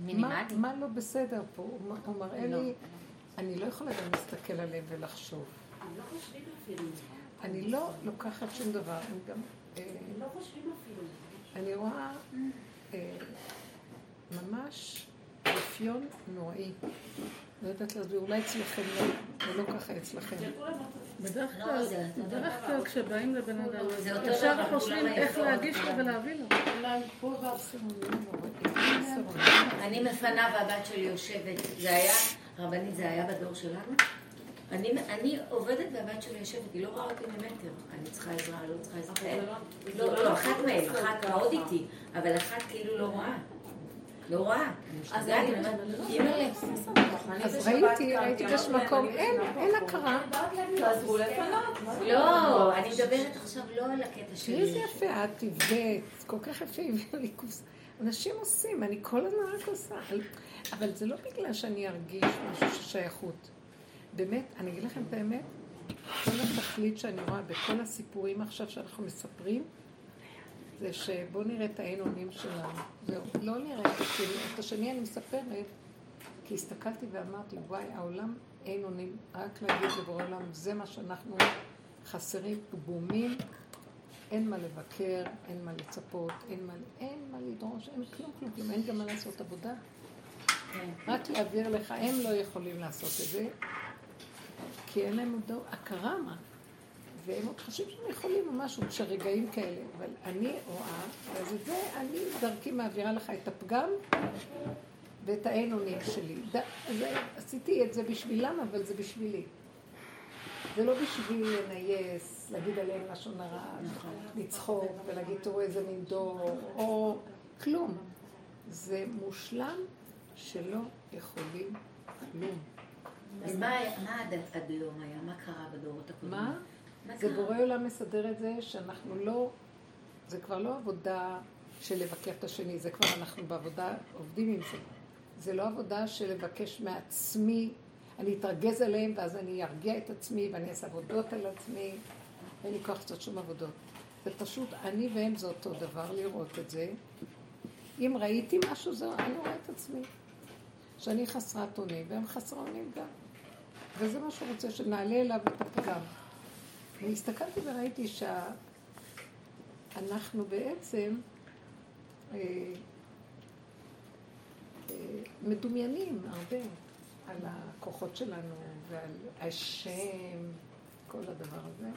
מה, מה לא בסדר פה? הוא, הוא מראה לא. לי, אני לא יכולה גם להסתכל עליהם ולחשוב. לא אני לא לוקחת שום דבר. אני גם... אה, לא חושבים אפילו. אני רואה אה, ממש רפיון נוראי. לא יודעת להסביר, אולי אצלכם לא, ולא ככה אצלכם. בדרך לא, כלל, בדרך כלל כשבאים לבן אדם, ישר חושבים איך להגיש לו ולהביא לו. אני מפנה והבת שלי יושבת, זה היה, רבנית, זה היה בדור שלנו? אני, אני עובדת והבת שלי יושבת, היא לא רואה אותי ממטר. אני צריכה עזרה, לא צריכה עזרה. לא, לא, אחת מהן, אחת מאוד איתי, אבל אחת כאילו לא רואה. לא רואה. אז ראיתי, ראיתי באיזשהו מקום, אין הכרה. תעזרו לפנות. לא, אני מדברת עכשיו לא על הקטע שלי. איזה יפה, את הבאת, כל כך יפה הביאו לי כוס. אנשים עושים, אני כל הזמן רק עושה. אבל זה לא בגלל שאני ארגיש משהו של שייכות. באמת, אני אגיד לכם את האמת, כל התכלית שאני רואה בכל הסיפורים עכשיו שאנחנו מספרים, זה שבואו נראה את האין אונים שלנו. זהו, לא נראה, כאילו, את השני אני מספרת, כי הסתכלתי ואמרתי, וואי, העולם אין אונים, רק להגיד לבורא עולם, זה מה שאנחנו חסרים, פגומים, אין מה לבקר, אין מה לצפות, אין מה, אין מה לדרוש, אין כלום, כלום, כלום, אין גם מה לעשות עבודה. כן. רק להעביר לך, הם לא יכולים לעשות את זה, כי אין להם עוד הכרה מה. והם עוד חושבים שהם יכולים או משהו, כשרגעים כאלה. אבל אני רואה, אז את זה אני דרכי מעבירה לך את הפגם ואת האין אונים שלי. ד... זה, עשיתי את זה בשבילם, אבל זה בשבילי. זה לא בשביל לנייס, להגיד עליהם לשון הרע, לצחוק ולהגיד תראו איזה מין דור, או כלום. זה מושלם שלא יכולים כלום. אז מה עד היום היה? מה קרה בדורות הקודמים? מה? זה בורא עולם מסדר את זה שאנחנו לא, זה כבר לא עבודה של לבקר את השני, זה כבר אנחנו בעבודה, עובדים עם זה. זה לא עבודה של לבקש מעצמי, אני אתרגז עליהם ואז אני ארגיע את עצמי ואני אעשה עבודות על עצמי, אין לי כוח לעשות שום עבודות. זה פשוט, אני והם זה אותו דבר, לראות את זה. אם ראיתי משהו, זה אני רואה את עצמי. שאני חסרת אונים, והם חסרי אונים גם. וזה מה שהוא רוצה, שנעלה אליו את הפגם. והסתכלתי וראיתי שאנחנו בעצם אה, אה, מדומיינים הרבה על הכוחות שלנו ועל השם, כל הדבר הזה.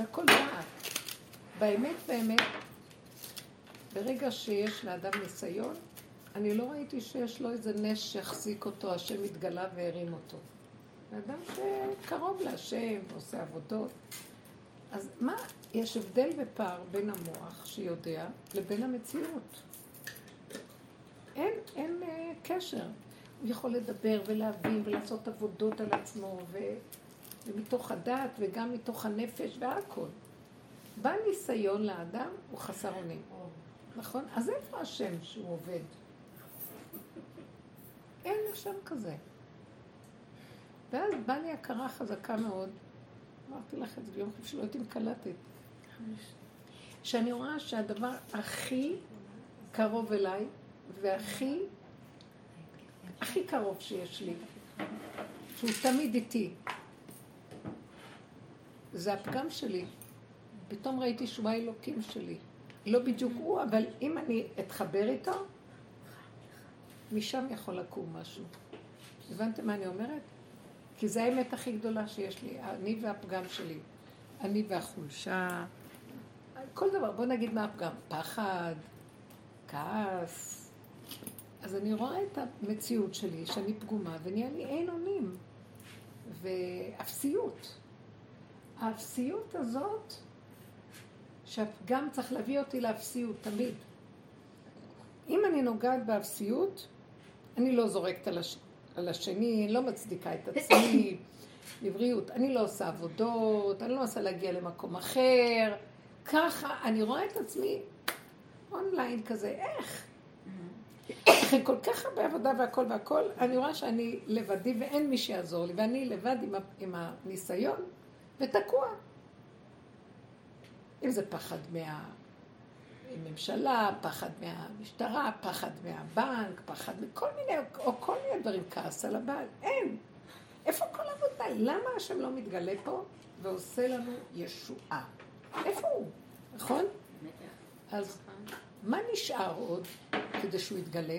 זה הכל דעת. באמת, באמת, ברגע שיש לאדם ניסיון, אני לא ראיתי שיש לו איזה נס שהחזיק אותו, השם התגלה והרים אותו. אדם שקרוב להשם, עושה עבודות. אז מה, יש הבדל ופער בין המוח שיודע לבין המציאות. אין, אין אה, קשר. הוא יכול לדבר ולהבין ולעשות עבודות על עצמו, ו, ומתוך הדעת וגם מתוך הנפש והכל. בא ניסיון לאדם, הוא חסר אונים. נכון? אז איפה השם שהוא עובד? אין השם כזה. ואז באה לי הכרה חזקה מאוד, אמרתי לך את זה ביום חמישי, לא יודעת אם קלטת. שאני רואה שהדבר הכי קרוב אליי, והכי, הכי קרוב שיש לי, שהוא תמיד איתי, זה הפגם שלי. פתאום ראיתי שהוא האלוקים שלי. לא בדיוק הוא, אבל אם אני אתחבר איתו, משם יכול לקום משהו. הבנתם מה אני אומרת? כי זו האמת הכי גדולה שיש לי, אני והפגם שלי. אני והחולשה. כל דבר, בוא נגיד מה הפגם. פחד, כעס. אז אני רואה את המציאות שלי, שאני פגומה, ונהיה לי אין אונים. ואפסיות. האפסיות הזאת, שהפגם צריך להביא אותי לאפסיות, תמיד. אם אני נוגעת באפסיות, אני לא זורקת על השני. על השני, לא מצדיקה את עצמי, לבריאות. אני לא עושה עבודות, אני לא מנסה להגיע למקום אחר. ככה, אני רואה את עצמי אונליין כזה, איך? אחרי כל כך הרבה עבודה והכל והכל, אני רואה שאני לבדי ואין מי שיעזור לי, ואני לבד עם, עם הניסיון, ותקוע. אם זה פחד מה... מהממשלה, פחד מהמשטרה, פחד מהבנק, פחד מכל מיני, או כל מיני דברים, כעס על הבעל. אין. איפה כל העבודה? למה השם לא מתגלה פה ועושה לנו ישועה? איפה הוא? נכון? אז מה נשאר עוד כדי שהוא יתגלה?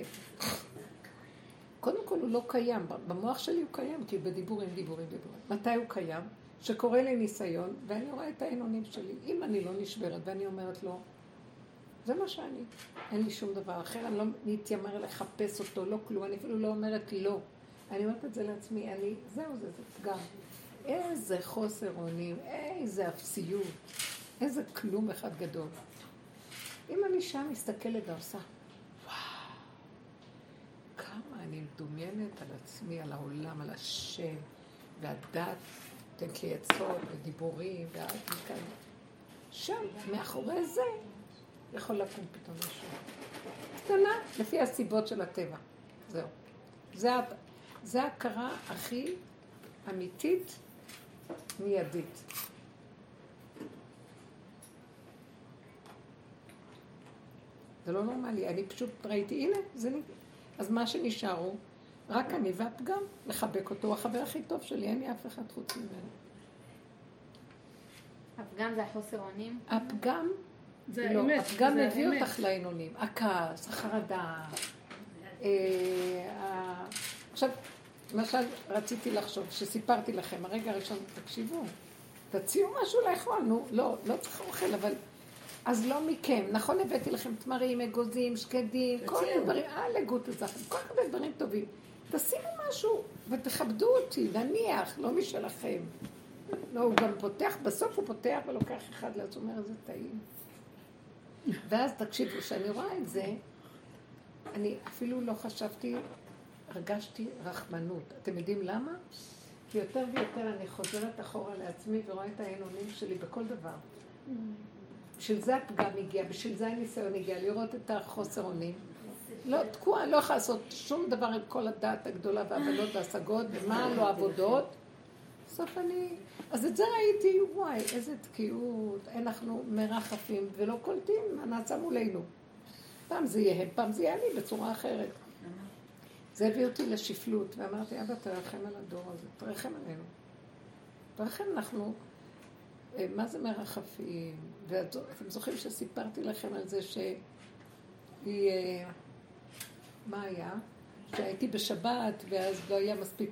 קודם כל הוא לא קיים, במוח שלי הוא קיים, כי בדיבורים, דיבורים, דיבורים. מתי הוא קיים? שקורה לי ניסיון, ואני רואה את העינונים שלי. אם אני לא נשברת ואני אומרת לו, זה מה שאני, אין לי שום דבר אחר, אני לא מתיימר לחפש אותו, לא כלום, אני אפילו לא אומרת לא. אני אומרת את זה לעצמי, אני, זהו, זה, זה פגם. איזה חוסר אונים, איזה אפסיות, איזה כלום אחד גדול. אם אני שם מסתכלת ועושה, וואו, כמה אני מדומיינת על עצמי, על העולם, על השם, והדת נותנת לי עצות ודיבורים, ואז מכאן. שם, מאחורי זה, יכול לקום פתאום משהו. קטנה, לפי הסיבות של הטבע. זהו. זה, ההכרה הכי אמיתית, מיידית. זה לא נורמלי, אני פשוט ראיתי, הנה, זה נ... אז מה שנשאר הוא, רק אני והפגם, לחבק אותו, הוא החבר הכי טוב שלי, אין לי אף אחד חוץ ממנו. הפגם זה החוסר אונים? הפגם, זה לא, האמת. הפגם זה מביא האמת. אותך לעינונים, הכעס, החרדה. אה, עכשיו, למשל, רציתי לחשוב, שסיפרתי לכם, הרגע הראשון, תקשיבו, תציעו משהו לאכול, נו, לא, לא צריך אוכל, אבל... אז לא מכם, נכון הבאתי לכם תמרים, אגוזים, שקדים, כל מיני דברים, אה, לגות הזכר, כל מיני דברים טובים. תשימו משהו ותכבדו אותי, נניח, לא משלכם. לא, הוא גם פותח, בסוף הוא פותח ולוקח אחד לעצמו, אומר, איזה טעים. ואז תקשיבו, כשאני רואה את זה, אני אפילו לא חשבתי, הרגשתי רחמנות. אתם יודעים למה? כי יותר ויותר אני חוזרת אחורה לעצמי ורואה את העינונים שלי בכל דבר. בשביל זה הפגם הגיע, בשביל זה הניסיון הגיע, לראות את החוסר אונים. לא, תקועה, לא יכולה לעשות שום דבר עם כל הדעת הגדולה והבנות והשגות, ומה לא עבודות. בסוף אני... אז את זה ראיתי, וואי, איזה תקיעות, אנחנו מרחפים ולא קולטים מה נעשה מולנו. פעם זה יהיה הם, פעם זה יהיה אני בצורה אחרת. זה הביא אותי לשפלות, ואמרתי, אבא, תרחם על הדור הזה, תרחם עלינו. תרחם, אנחנו, אה, מה זה מרחפים? ואתם זוכרים שסיפרתי לכם על זה שהיא, אה, מה היה? שהייתי בשבת, ואז לא היה מספיק,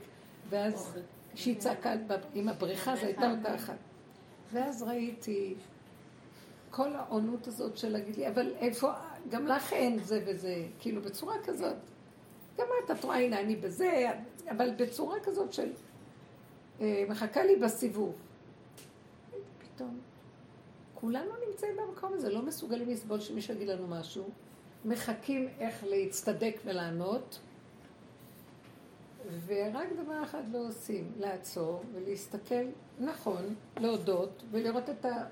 ואז שהיא צעקה ב- עם הבריכה, זו הייתה אותה אחת. ואז ראיתי כל העונות הזאת של להגיד לי, אבל איפה, גם לך אין זה וזה, כאילו בצורה כזאת. גם את, את רואה, הנה אני בזה, אבל בצורה כזאת של אה, מחכה לי בסיבוב. פתאום, כולנו נמצאים במקום הזה, לא מסוגלים לסבול שמישהו יגיד לנו משהו, מחכים איך להצטדק ולענות, ורק דבר אחד לא עושים, לעצור ולהסתכל נכון, להודות ולראות את ה...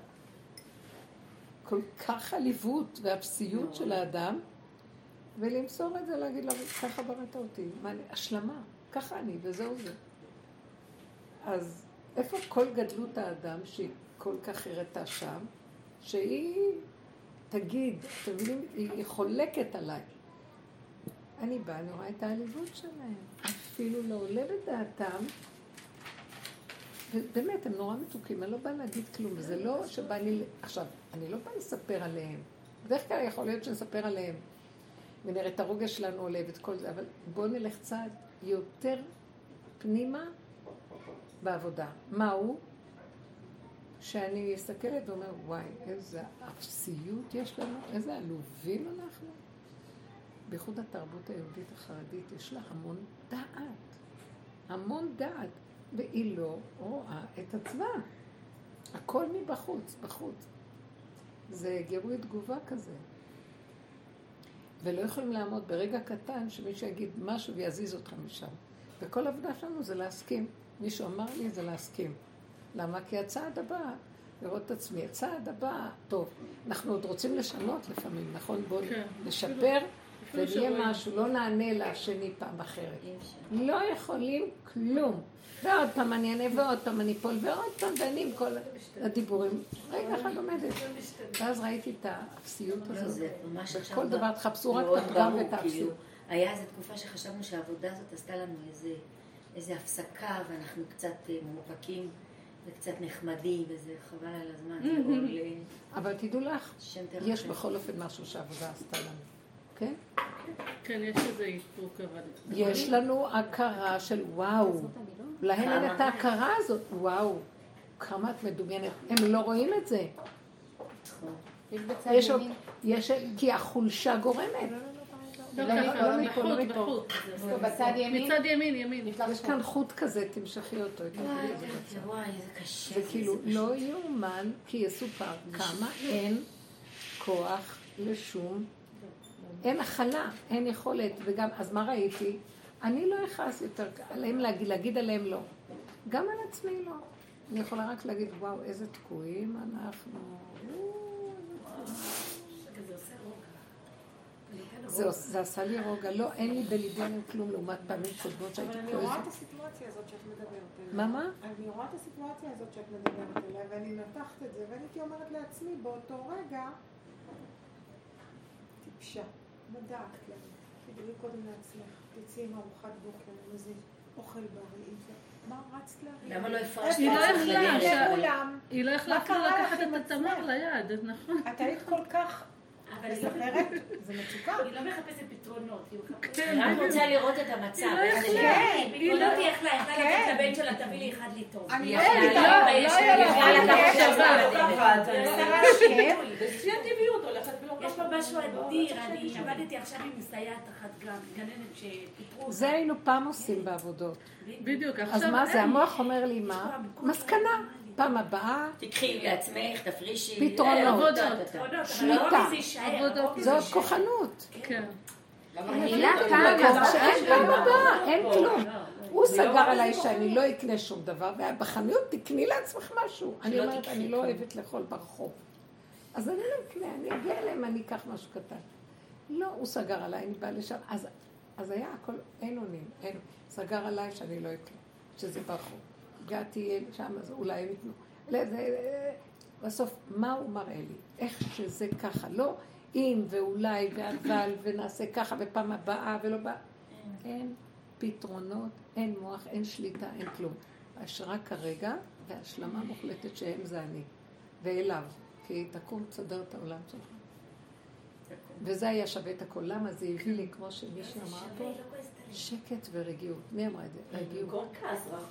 כל כך עליבות והבסיות של האדם, ולמסור את זה, להגיד לו, ככה בראת אותי, מה, אני- השלמה, ככה אני, וזהו זה. אז איפה כל גדלות האדם שהיא כל כך הראתה שם, שהיא תגיד, אתם מבינים, היא חולקת עליי. אני באה, אני רואה את העליבות שלהם. אפילו לא עולה בדעתם. ובאמת, הם נורא מתוקים, אני לא באה להגיד כלום. זה לא שבא לי... עכשיו, אני לא באה לספר עליהם. בדרך כלל יכול להיות שנספר עליהם. ונראה את הרוגש שלנו עולה ואת כל זה, אבל בואו נלך צעד יותר פנימה בעבודה. מהו? שאני מסתכלת ואומר, וואי, איזה אפסיות יש לנו, איזה עלובים אנחנו. בייחוד התרבות היהודית החרדית, יש לה המון דעת. המון דעת. והיא לא רואה את עצמה. הכל מבחוץ, בחוץ. זה גירוי תגובה כזה. ולא יכולים לעמוד ברגע קטן שמישהו יגיד משהו ויזיז אותך משם. וכל העבודה שלנו זה להסכים. מישהו אמר לי זה להסכים. למה? כי הצעד הבא, לראות את עצמי, הצעד הבא, טוב, אנחנו עוד רוצים לשנות לפעמים, נכון? בואו כן. נשפר, ונהיה משהו, לא נענה לשני פעם אחרת. לא יכולים כלום. ועוד פעם אני אענה, ועוד פעם אני אפול, ועוד פעם, ואני עם כל הדיבורים. רגע אחד עומדת. ואז ראיתי את האפסיות לא, הזאת. בכל דבר תחפשו רק את הפגם ואת האפסיות. כאילו, היה איזו תקופה שחשבנו שהעבודה הזאת עשתה לנו איזה, איזה הפסקה, ואנחנו קצת אה, מאופקים וקצת נחמדים, וזה חבל על הזמן, זה עול אה, אבל תדעו לך. יש בכל אופן משהו שהעבודה עשתה לנו. כן? כן, יש איזה איפוק, אבל... יש לנו הכרה של וואו. להם אין את ההכרה הזאת. וואו, כמה את מדומיינת. הם לא רואים את זה. נכון. יש עוד. יש, כי החולשה גורמת. לא, מפה, מפה. בצד ימין. מצד ימין, ימין. יש כאן חוט כזה, תמשכי אותו. וואי, זה קשה. זה כאילו לא יאומן, כי יסופר כמה אין כוח לשום, אין הכלה, אין יכולת, וגם, אז מה ראיתי? אני לא אכעס יותר, עליהם להגיד, להגיד עליהם לא. גם על עצמי לא. אני יכולה רק להגיד, וואו, איזה תקועים אנחנו. זה, עשה לי רוגע, לא, אין לי בליבי עליהם כלום לעומת פעמים קודמות שהייתי אבל אני רואה את כועסת. הסיטואציה הזאת שאת מדברת עליה. מה, מה? אני רואה את הסיטואציה הזאת שאת מדברת עליה, ואני מנתחת את זה, ואני הייתי אומרת לעצמי באותו רגע, טיפשה, בדקת לנו, תדעי קודם לעצמך, תצאי עם ארוחת בוקר, עם איזה אוכל בריא, מה רצת להביא? למה לא הפרשת היא לא? היא לא יכלה לקחת את התמר? ליד, נכון. את היית כל כך אבל היא לא- מסחררת, זה מצוקה. היא לא מחפשת פתרונות, היא מחפשת... כן, רק רוצה לראות את המצב. היא לא יכלה. כן, היא יכלה, יכלה כן. לתת לבן שלה, תביא לי אחד לי טוב. אני לא יכלה לא יכלה. בשיא הטבעיות הולכת יש פה משהו אדיר, אני עבדתי עכשיו עם מסייעת אחת גם, גננת שפיטרו אותה. זה היינו פעם עושים בעבודות. בדיוק, אז מה זה. המוח אומר לי מה? מסקנה. פעם הבאה, תקחי לעצמך, תפרישי. פתרונות. אה, שליטה. זאת. כוחנות. כן. במקום פעם פעם הבאה, אין כלום. לא, הוא סגר עליי שאני לא אקנה שום דבר, ובחנויות תקני לעצמך משהו. אני אומרת, אני לא. אוהבת לאכול ברחוב. אז אני לא אקנה, אני אגיע אליהם, אני אקח משהו קטן. לא, הוא סגר עליי, אני באה לשם. אז היה הכל, אין אונים, אין. סגר עליי שאני לא אקנה, שזה ברחוב. הגעתי שם, אז אולי הם זה, בסוף, מה הוא מראה לי? איך שזה ככה. לא אם ואולי ואבל ונעשה ככה בפעם הבאה ולא בא. אין פתרונות, אין מוח, אין שליטה, אין כלום. יש רק כרגע, והשלמה מוחלטת שהם זה אני. ואליו. כי תקום תסדר את העולם שלך. וזה היה שווה את הכל. למה? זה הביא לי, כמו שמישהי אמרה פה, שקט ורגיעות. מי אמרה את זה? רגיעות.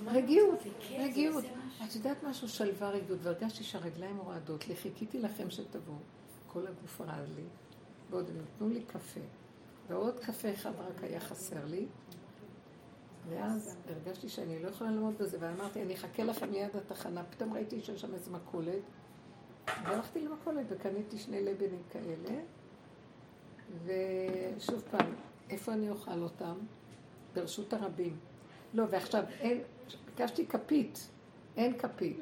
רגיעות, רגיעות. את יודעת משהו? שלווה רגיעות. והרגשתי שהרגליים רועדות לי. חיכיתי לכם שתבואו. כל הגוף רעד לי. ועוד הם נתנו לי קפה. ועוד קפה אחד רק היה חסר לי. ואז הרגשתי שאני לא יכולה לעמוד בזה, ואמרתי, אני אחכה לכם ליד התחנה. פתאום ראיתי שיש שם איזה מכולת. והלכתי למכולת וקניתי שני לבנים כאלה. ושוב פעם, איפה אני אוכל אותם? ברשות הרבים. לא, ועכשיו אין, ביקשתי כפית, אין כפית.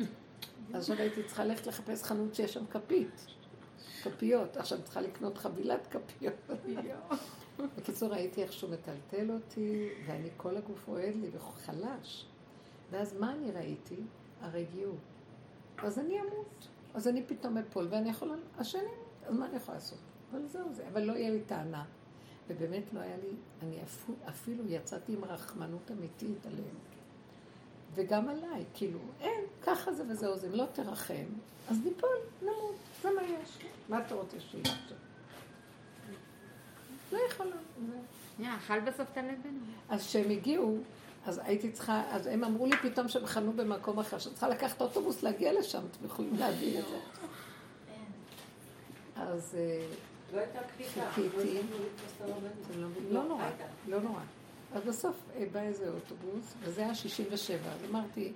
אז עכשיו הייתי צריכה ללכת לחפש חנות שיש שם כפית. כפיות. עכשיו צריכה לקנות חבילת כפיות. בקיצור, ראיתי איך שהוא מטלטל אותי, ואני, כל הגוף רועד לי וחלש. ואז מה אני ראיתי? הרגיעות. אז אני אמות. אז אני פתאום אפול, ואני יכולה, השני, אז מה אני יכולה לעשות? אבל זהו זה, אבל לא יהיה לי טענה. ובאמת לא היה לי, אני אפילו, אפילו יצאתי עם רחמנות אמיתית עליהם. וגם עליי, כאילו, אין, ככה זה וזהו זה, אם לא תרחם, אז ניפול, נמות, זה מה יש. מה אתה רוצה שיהיה עכשיו? לא יכולה. אכל בסוף את הלבן. אז כשהם הגיעו, אז הייתי צריכה, אז הם אמרו לי פתאום שהם חנו במקום אחר, שאת צריכה לקחת אוטובוס להגיע לשם, אתם יכולים להבין את זה. אז אה, לא הייתה קליטה. חיכיתי. לא לא נורא, לא נורא. אז בסוף אה, בא איזה אוטובוס, וזה היה 67, אז אמרתי,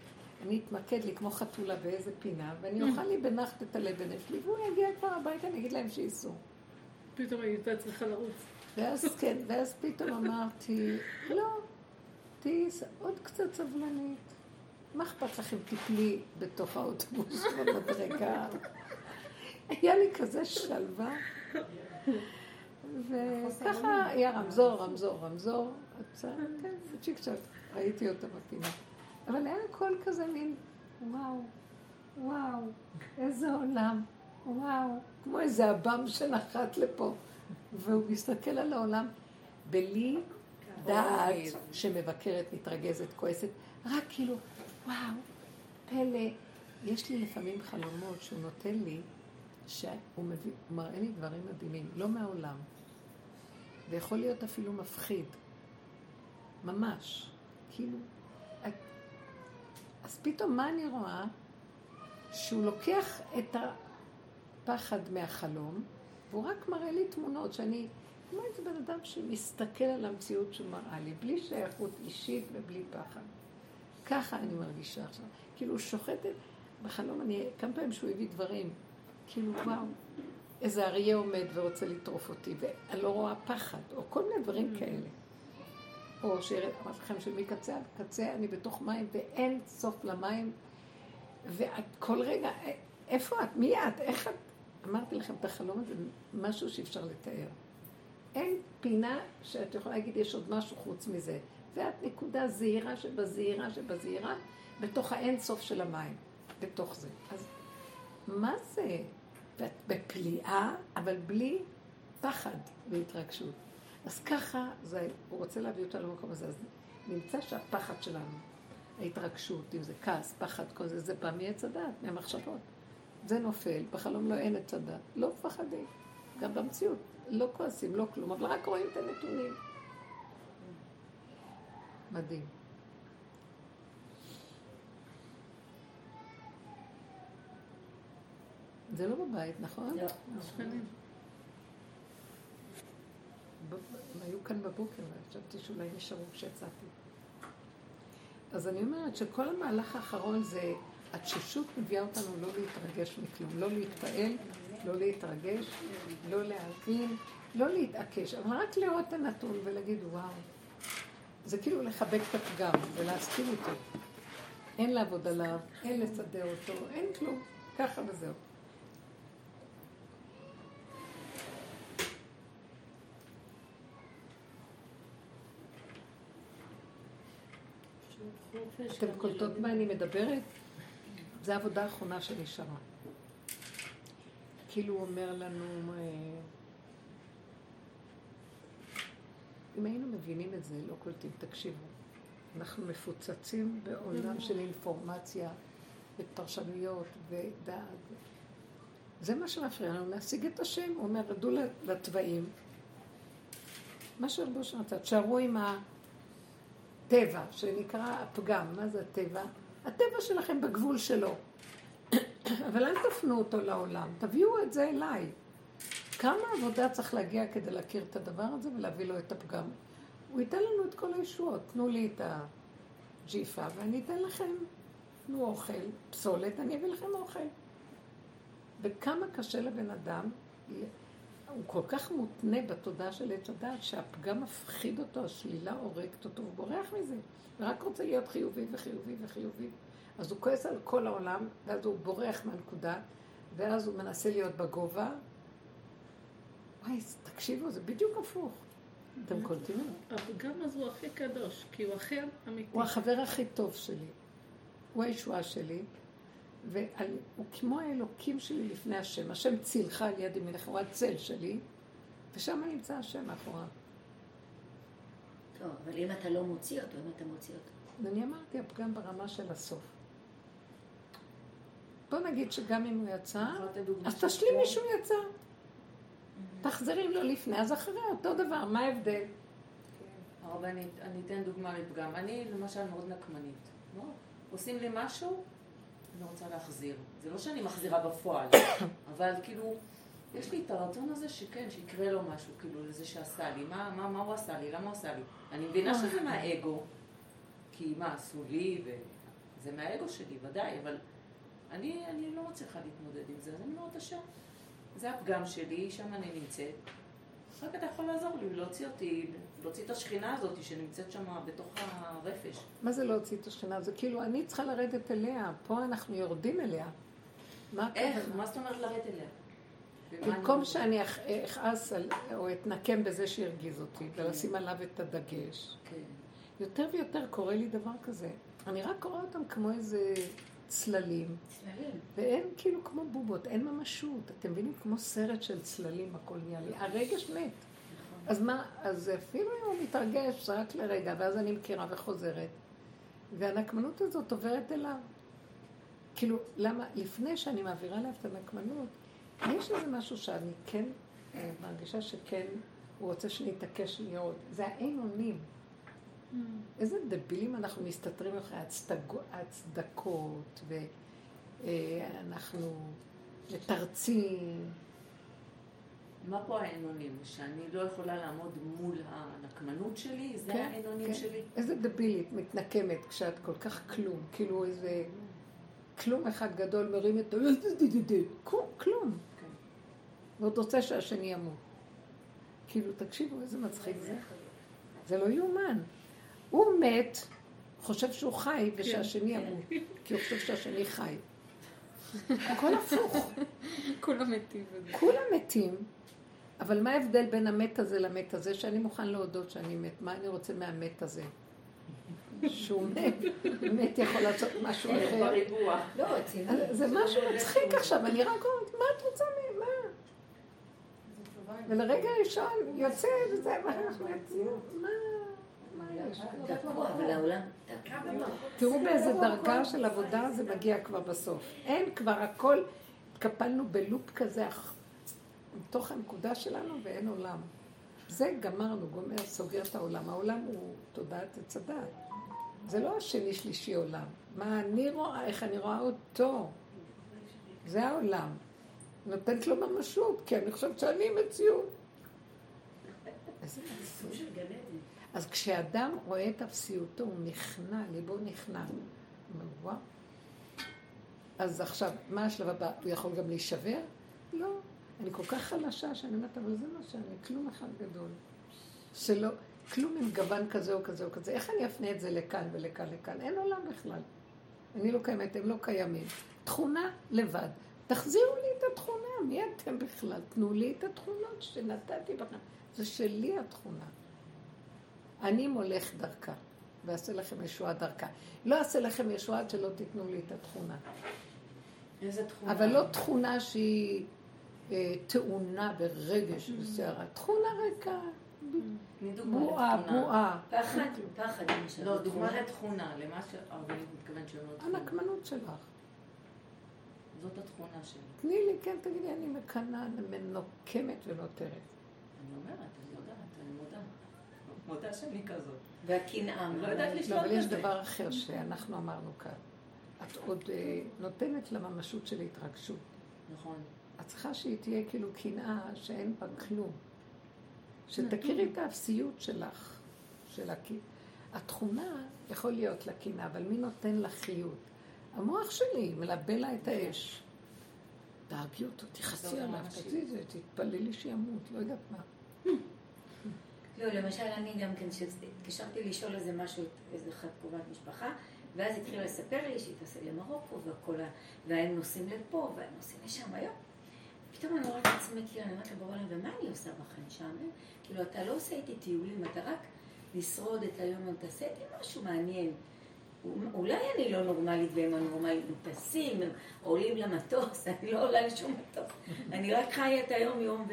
אני אתמקד לי כמו חתולה באיזה פינה, ואני אוכל לי בנחת את הלבן שלי, והוא יגיע כבר הביתה, אני אגיד להם שייסעו. פתאום היא הייתה צריכה לרוץ. ואז כן, ואז פתאום אמרתי, לא, תהיי ס- עוד קצת סבלנית. מה אכפת לכם תפלי בתוך האוטובוס במדרגה? היה לי כזה שלווה. וככה היה רמזור, רמזור, רמזור. כן, צ'יק צ'אק, ראיתי אותה בפינה. אבל היה הכל כזה מין, וואו, וואו, איזה עולם, וואו, כמו איזה עב"ם שנחת לפה. והוא מסתכל על העולם בלי דעת שמבקרת, מתרגזת, כועסת, רק כאילו, וואו, פלא. יש לי לפעמים חלומות שהוא נותן לי, שהוא מביא, מראה לי דברים מדהימים, לא מהעולם. ויכול להיות אפילו מפחיד. ממש. כאילו, את... אז פתאום מה אני רואה? שהוא לוקח את הפחד מהחלום, והוא רק מראה לי תמונות שאני, כמו איזה בן אדם שמסתכל על המציאות שהוא מראה לי, בלי שייכות אישית ובלי פחד. ככה אני מרגישה עכשיו. כאילו, שוחטת, בחלום אני, כמה פעמים שהוא הביא דברים, כאילו, וואו, איזה אריה עומד ורוצה לטרוף אותי, ואני לא רואה פחד, או כל מיני דברים כאלה. או שאמרתי לכם שמקצה עד קצה אני בתוך מים ואין סוף למים, ואת כל רגע, איפה את? מי את? איך את? אמרתי לכם את החלום הזה, משהו שאי אפשר לתאר. אין פינה שאת יכולה להגיד יש עוד משהו חוץ מזה. ואת נקודה זהירה שבזהירה שבזהירה, בתוך האין סוף של המים, בתוך זה. אז מה זה? ואת בפליאה, אבל בלי פחד והתרגשות. אז ככה, זה, הוא רוצה להביא אותנו למקום הזה, אז נמצא שהפחד שלנו, ההתרגשות, אם זה כעס, פחד, כל זה, זה בא מעץ הדעת, מהמחשבות. זה נופל, בחלום לא אין עץ הדעת, לא מפחדים, גם במציאות, לא כועסים, לא כלום, אבל רק רואים את הנתונים. מדהים. זה לא בבית, נכון? לא. שכנים. הם היו כאן בבוקר, וחשבתי שאולי נשארו כשיצאתי. אז אני אומרת שכל המהלך האחרון זה, התשישות מביאה אותנו לא להתרגש מכלום, לא להתפעל, לא להתרגש, לא להבין, לא להתעקש, אבל רק לראות את הנתון ולהגיד וואו. זה כאילו לחבק את הפגם ולהסכים איתו. אין לעבוד עליו, אין לסדר אותו, אין כלום, ככה וזהו. אתם קולטות מה אני מדברת? זו העבודה האחרונה שנשארה. כאילו הוא אומר לנו, אה, אם היינו מבינים את זה, לא קולטים, תקשיבו. אנחנו מפוצצים בעולם של אינפורמציה ופרשנויות ודעת. זה מה שמפריע לנו, להשיג את השם. הוא אומר, רדו לתוואים. מה שרבו שרצה, תשארו עם הטבע, שנקרא הפגם. מה זה הטבע? הטבע שלכם בגבול שלו. אבל אל תפנו אותו לעולם, תביאו את זה אליי. כמה עבודה צריך להגיע כדי להכיר את הדבר הזה ולהביא לו את הפגם? הוא ייתן לנו את כל הישועות. תנו לי את הג'יפה ואני אתן לכם. תנו אוכל, פסולת, אני אביא לכם אוכל. וכמה קשה לבן אדם, הוא כל כך מותנה בתודעה של עץ הדת, שהפגם מפחיד אותו, השלילה הורגת אותו, הוא בורח מזה. ורק רוצה להיות חיובי וחיובי וחיובי. אז הוא כועס על כל העולם, ואז הוא בורח מהנקודה, ואז הוא מנסה להיות בגובה. וואי, תקשיבו, זה בדיוק הפוך. אתם קולטים? הפגם הזה הוא הכי קדוש, כי הוא הכי אמיתי. הוא החבר הכי טוב שלי. הוא הישועה שלי, והוא כמו האלוקים שלי לפני השם. השם צילך על יד ימינך, הוא הצל שלי, ושם נמצא השם מאחוריו. טוב, אבל אם אתה לא מוציא אותו, אם אתה מוציא אותו. אני אמרתי, הפגם ברמה של הסוף. בוא נגיד שגם אם הוא יצא, אז תשלימי שהוא יצא. תחזרי לו לפני, אז אחרי אותו דבר, מה ההבדל? הרבנית, אני אתן דוגמה לפגם. אני למשל מאוד נקמנית. לא? עושים לי משהו, אני רוצה להחזיר. זה לא שאני מחזירה בפועל, אבל כאילו, יש לי את הרצון הזה שכן, שיקרה לו משהו, כאילו, לזה שעשה לי. מה, מה, מה הוא עשה לי? למה הוא עשה לי? אני מבינה שזה מהאגו, כי מה, עשו לי, וזה מהאגו שלי, ודאי, אבל אני, אני לא מצליחה להתמודד עם זה, אז אני אומרת, השם, זה הפגם שלי, שם אני נמצאת. רק אתה יכול לעזור לי, להוציא אותי, להוציא את השכינה הזאת שנמצאת שם בתוך הרפש. מה זה להוציא את השכינה? זה כאילו, אני צריכה לרדת אליה, פה אנחנו יורדים אליה. מה איך? מה זאת אומרת לרדת אליה? במקום? שאני אכ- אכעס על- או אתנקם בזה שהרגיז אותי, ולשים עליו את הדגש, כן. יותר ויותר קורה לי דבר כזה. אני רק רואה אותם כמו איזה צללים, צללים. ואין כאילו כמו בובות, אין ממשות. אתם מבינים? כמו סרט של צללים הכל נהיה לי. הרגש מת. אז מה, אז אפילו אם הוא מתרגש, זה רק לרגע, ואז אני מכירה וחוזרת. והנקמנות הזאת עוברת אליו. כאילו, למה, לפני שאני מעבירה אליו את הנקמנות, יש איזה משהו שאני כן אה, מרגישה שכן, הוא רוצה שנתעקש לראות. זה האין אונים. איזה דבילים אנחנו מסתתרים אחרי הצדק- הצדקות, ואנחנו מתרצים. מה פה האין-אונים? שאני לא יכולה לעמוד מול הנקמנות שלי? זה כן, האין-אונים כן. שלי? איזה דבילית, מתנקמת, כשאת כל כך כלום, כאילו איזה כלום אחד גדול מרים את ה... כלום, כלום. כן. ועוד רוצה שהשני ימות. כאילו, תקשיבו, איזה מצחיק זה. זה לא יאומן. הוא מת, חושב שהוא חי ושהשני ימות, כי הוא חושב שהשני חי. הכל הפוך. כולם מתים. כולם מתים, אבל מה ההבדל בין המת הזה למת הזה? שאני מוכן להודות שאני מת. מה אני רוצה מהמת הזה? שהוא מת, מת יכול לעשות משהו אחר. בריבוע. לא, זה משהו מצחיק עכשיו, אני רק אומרת, מה את רוצה מ... מה? ולרגע ראשון יוצא וזה, מה אנחנו יוצאים? מה? מה יש? תקוע, אבל העולם תקוע. תראו באיזה דרגה של עבודה זה מגיע כבר בסוף. אין כבר הכל, התקפלנו בלופ כזה מתוך הנקודה שלנו ואין עולם. זה גמרנו, גומר, סוגר את העולם. העולם הוא תודעת עץ הדעת. זה לא השני שלישי עולם. מה אני רואה, איך אני רואה אותו. זה העולם. נותנת לו ממשות, כי אני חושבת שאני מציאות. איזה מציאות. אז כשאדם רואה את אפסיותו, הוא נכנע, ליבו נכנע. אז עכשיו, מה השלב הבא? הוא יכול גם להישבר? לא. אני כל כך חלשה שאני אומרת, אבל זה מה שאני, כלום אחד גדול. שלא, כלום עם גוון כזה או כזה או כזה. איך אני אפנה את זה לכאן ולכאן לכאן? אין עולם בכלל. אני לא קיימת, הם לא קיימים. תכונה לבד. תחזירו לי את התכונה, מי אתם בכלל? תנו לי את התכונות שנתתי בכם. זה שלי התכונה. אני מולך דרכה, ואעשה לכם ישועה דרכה. לא אעשה לכם ישועה עד שלא תיתנו לי את התכונה. איזה תכונה? אבל לא תכונה שהיא אה, טעונה ברגש וסערה. תכונה ריקה, דוגמה בועה. בועה. פחד, פחד. לא, דוגמה לתכונה, למה שהרבנית מתכוונת שהם לא תכונה. הנקמנות שלך. זאת התכונה שלי. תני לי, כן, תגידי, אני מקנאה, מנוקמת ונותרת. אני אומרת, אני יודעת, אני מודה. מודה שאני כזאת. והקנאה. לא יודעת לא, לשלוט אבל יש בזה. דבר אחר שאנחנו אמרנו כאן. את עוד אה, נותנת לממשות של התרגשות. נכון. את צריכה שהיא תהיה כאילו קנאה שאין בה כלום. שתכירי את האפסיות שלך, של הקנאה. התכונה יכול להיות לה קנאה, אבל מי נותן לה חיות? המוח שלי מלבה לה את האש. תהרגי אותו, תכעסי לא, עליו, ממש. תזיזי, תתפללי שימות, לא יודעת מה. לא, למשל אני גם כן, כשהתקשרתי לשאול איזה משהו, איזה אחת קרובת משפחה, ואז התחילה לספר לי שהיא טסה למרוקו, והכל ה... והם נוסעים לפה, והם נוסעים לשם היום. פתאום אני רואה את עצמי, כאילו, אני אומרת לבורא ומה אני עושה בכם שם? כאילו, אתה לא עושה איתי טיולים, אתה רק לשרוד את היום, תעשה איתי משהו מעניין. אולי אני לא נורמלית והם הנורמליים, הם טסים, הם עולים למטוס, אני לא עולה לשום מטוס, אני רק חיה את היום-יום.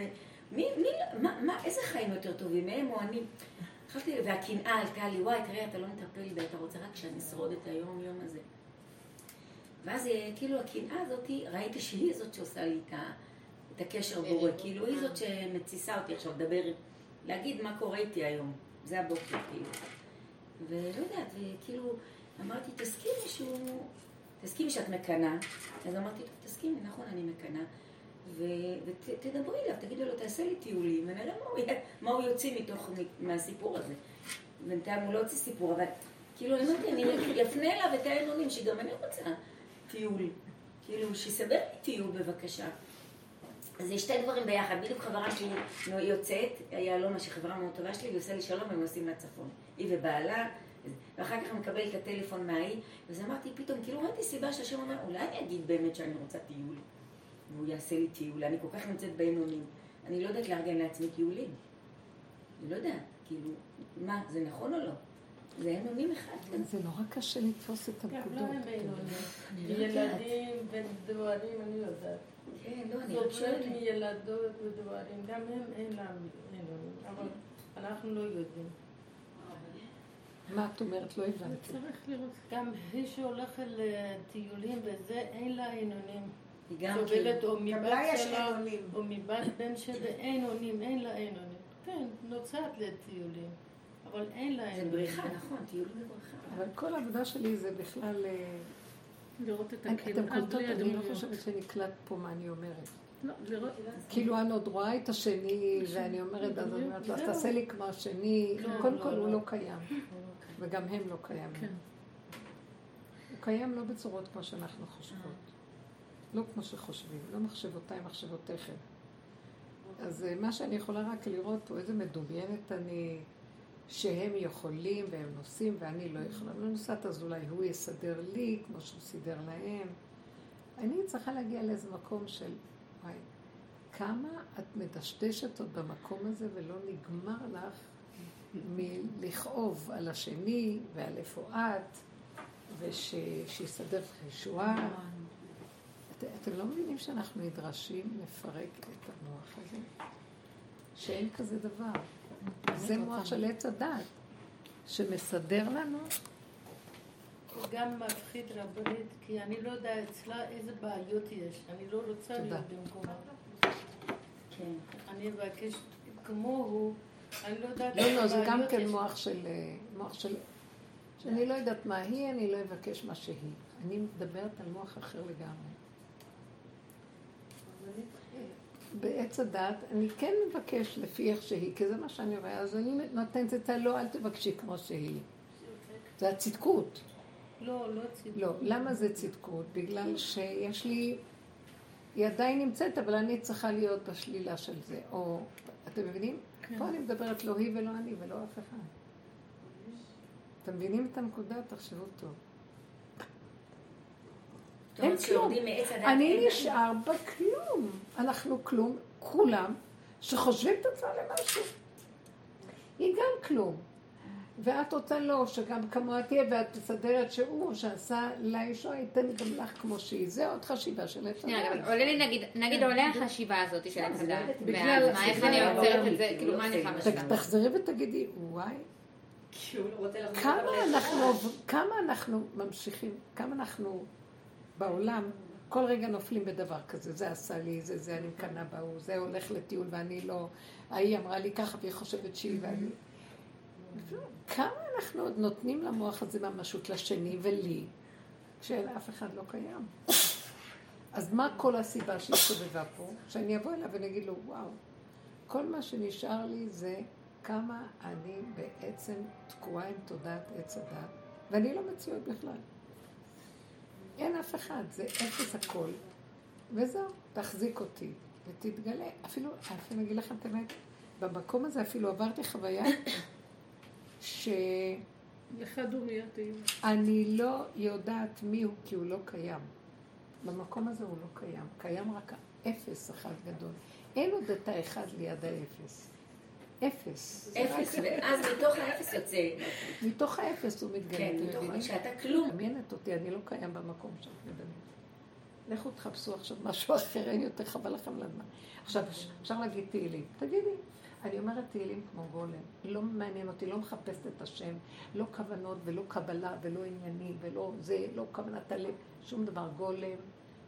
מי, מי, מה, מה, איזה חיים יותר טובים, הם או אני? חשבתי, והקנאה עלתה לי, וואי, תראה, אתה לא מטפל בי, אתה רוצה רק שאני אשרוד את היום-יום הזה. ואז אה, כאילו הקנאה הזאת, ראיתי שהיא זאת שעושה לי את, ה, את הקשר בורא, כאילו היא זאת שמתסיסה אותי עכשיו לדבר, להגיד מה קורה איתי היום, זה הבוקר, כאילו. ולא יודעת, וכאילו, אמרתי, תסכימי שהוא, תסכימי שאת מקנאה. אז אמרתי, טוב, תסכימי, נכון, אני מקנאה. ותדברי אליו, תגידי לו, תעשה לי טיולים, ונראה מה הוא, מה הוא יוציא מתוך, מהסיפור הזה. בינתיים הוא לא הוציא סיפור, אבל כאילו, אני אמרתי, אני אפנה אליו את האמונים, שגם אני רוצה טיול. כאילו, שיסבר לי טיול בבקשה. אז זה שתי דברים ביחד, בדיוק חברה שלי יוצאת, יהלומה שהיא חברה מאוד טובה שלי, והיא עושה לי שלום, הם נוסעים לצפון. היא ובעלה, ואחר כך אני מקבלת את הטלפון מההיא, אז אמרתי פתאום, כאילו ראיתי סיבה שהשם אומר, אולי אני אגיד באמת שאני רוצה טיול. והוא יעשה לי טיול, אני כל כך נמצאת באמונים. אני לא יודעת לארגן לעצמי טיולים. אני לא יודעת, כאילו, מה, זה נכון או לא? זה אמונים אחד כזה. זה נורא קשה לתפוס את גם לא הנקודות. הם בינונים. אני לא. ילדים ודברים, אני יודעת. כן, לא, אני רק שואלת. מילדות ודברים, גם הם אין להם בינונים, אבל אנחנו לא יודעים. מה את אומרת? לא הבנתי. צריך לראות, גם היא שהולכת לטיולים וזה, אין לה עינונים. היא גם סובלת כאילו, או מבת שלה. או מבת בן שלה, אין אונים, אין לה עינונים. כן, נוסעת לטיולים, אבל אין לה זה עינונים. בריחה, נכון, טיול זה בריחה. אבל כל העבודה שלי זה בכלל... אה, לראות את אני- הכאילו, אתם קולטות, אני לא. חושבת שנקלט פה מה אני אומרת. לא, כאילו אני עוד רואה את השני, ואני אומרת, אז אני אומרת לו, אז. תעשה לי כמו השני. לא, קודם לא, כל הוא לא. קיים, וגם הם לא קיימים. כן. הוא קיים לא בצורות כמו שאנחנו חושבות. לא כמו שחושבים, לא מחשבותיי, מחשבותיכם. אז אה, מה שאני יכולה רק לראות פה, איזה מדומיינת אני, שהם יכולים והם נוסעים ואני לא יכולה. אני לא נוסעת, אז אולי הוא יסדר לי כמו שהוא סידר להם. אני צריכה להגיע לאיזה מקום של, וואי, כמה את מדשדשת עוד במקום הזה ולא נגמר לך מלכאוב על השני ועל איפה את, ושיסדר לך ישועה. את, אתם לא מבינים שאנחנו נדרשים לפרק את המוח הזה? שאין כזה דבר. זה מוח של עץ הדת, שמסדר לנו. גם מפחיד רבנית, כי אני לא יודעת אצלה איזה בעיות יש. אני לא רוצה תודה. להיות במקומה. כן. אני אבקש כמוהו, אני לא יודעת לא, לא, זה גם כן יש. מוח של... אה, מוח של... שאני לא יודעת מה היא, אני לא אבקש מה שהיא. אני מדברת על מוח אחר לגמרי. בעץ הדת, אני כן מבקש לפי איך שהיא, כי זה מה שאני רואה, אז אני נותנת את הלא, אל תבקשי כמו שהיא. זה הצדקות. לא, לא ציבור. לא, למה זה צדקות? בגלל שיש לי, היא עדיין נמצאת, אבל אני צריכה להיות בשלילה של זה. או, אתם מבינים? כן. פה אני מדברת לא היא ולא אני ולא אף אחד. אתם מבינים את הנקודה? תחשבו טוב. אין כלום. הדת, אני נשאר בכלום. אנחנו כלום, כולם, שחושבים את עצמם למשהו. היא גם כלום. ואת רוצה לא, שגם כמוה תהיה, ואת מסדרת שהוא, שעשה לה ישועה, ייתן גם לך כמו שהיא. זה עוד חשיבה של עץ שנייה, אבל הדת. עולה לי נגיד, נגיד עולה החשיבה הזאת של עץ הדת, בגלל ואז מה, איך אני עוצרת את זה, כאילו, לא מה אני יכולה בשלב? תחזרי ותגידי, וואי, לא הדת. כמה אנחנו ממשיכים, כמה אנחנו בעולם, כל רגע נופלים בדבר כזה, זה עשה לי, זה זה, אני מקנאה בהוא, זה הולך לטיול ואני לא, ההיא אמרה לי ככה והיא חושבת שהיא ואני... כמה אנחנו עוד נותנים למוח הזה ממשות לשני ולי, כשאף אחד לא קיים. אז מה כל הסיבה שהסתובבה פה? שאני אבוא אליו ואני אגיד לו, וואו, כל מה שנשאר לי זה כמה אני בעצם תקועה עם תודעת עץ הדת, ואני לא מציאות בכלל. אין אף אחד, זה אפס הכל. וזהו, תחזיק אותי ותתגלה. אפילו, אפילו אני אגיד לכם את האמת, במקום הזה אפילו עברתי חוויה שאני לך דומיה תהיו. לא יודעת מי הוא, כי הוא לא קיים. במקום הזה הוא לא קיים. קיים רק האפס אחד גדול. אין עוד את האחד ליד האפס. אפס. אפס, ואז מתוך האפס יוצא. מתוך האפס הוא מתגלה. כן, מתוך? שאתה כלום. מדמיינת אותי, אני לא קיים במקום שאת מדמיינת. לכו תחפשו עכשיו משהו אחר, אין יותר חבל לכם על הזמן. עכשיו, אפשר להגיד תהילים. תגידי, אני אומרת תהילים כמו גולם. לא מעניין אותי, לא מחפשת את השם, לא כוונות ולא קבלה ולא עניינים ולא זה, לא כוונת הלב, שום דבר גולם.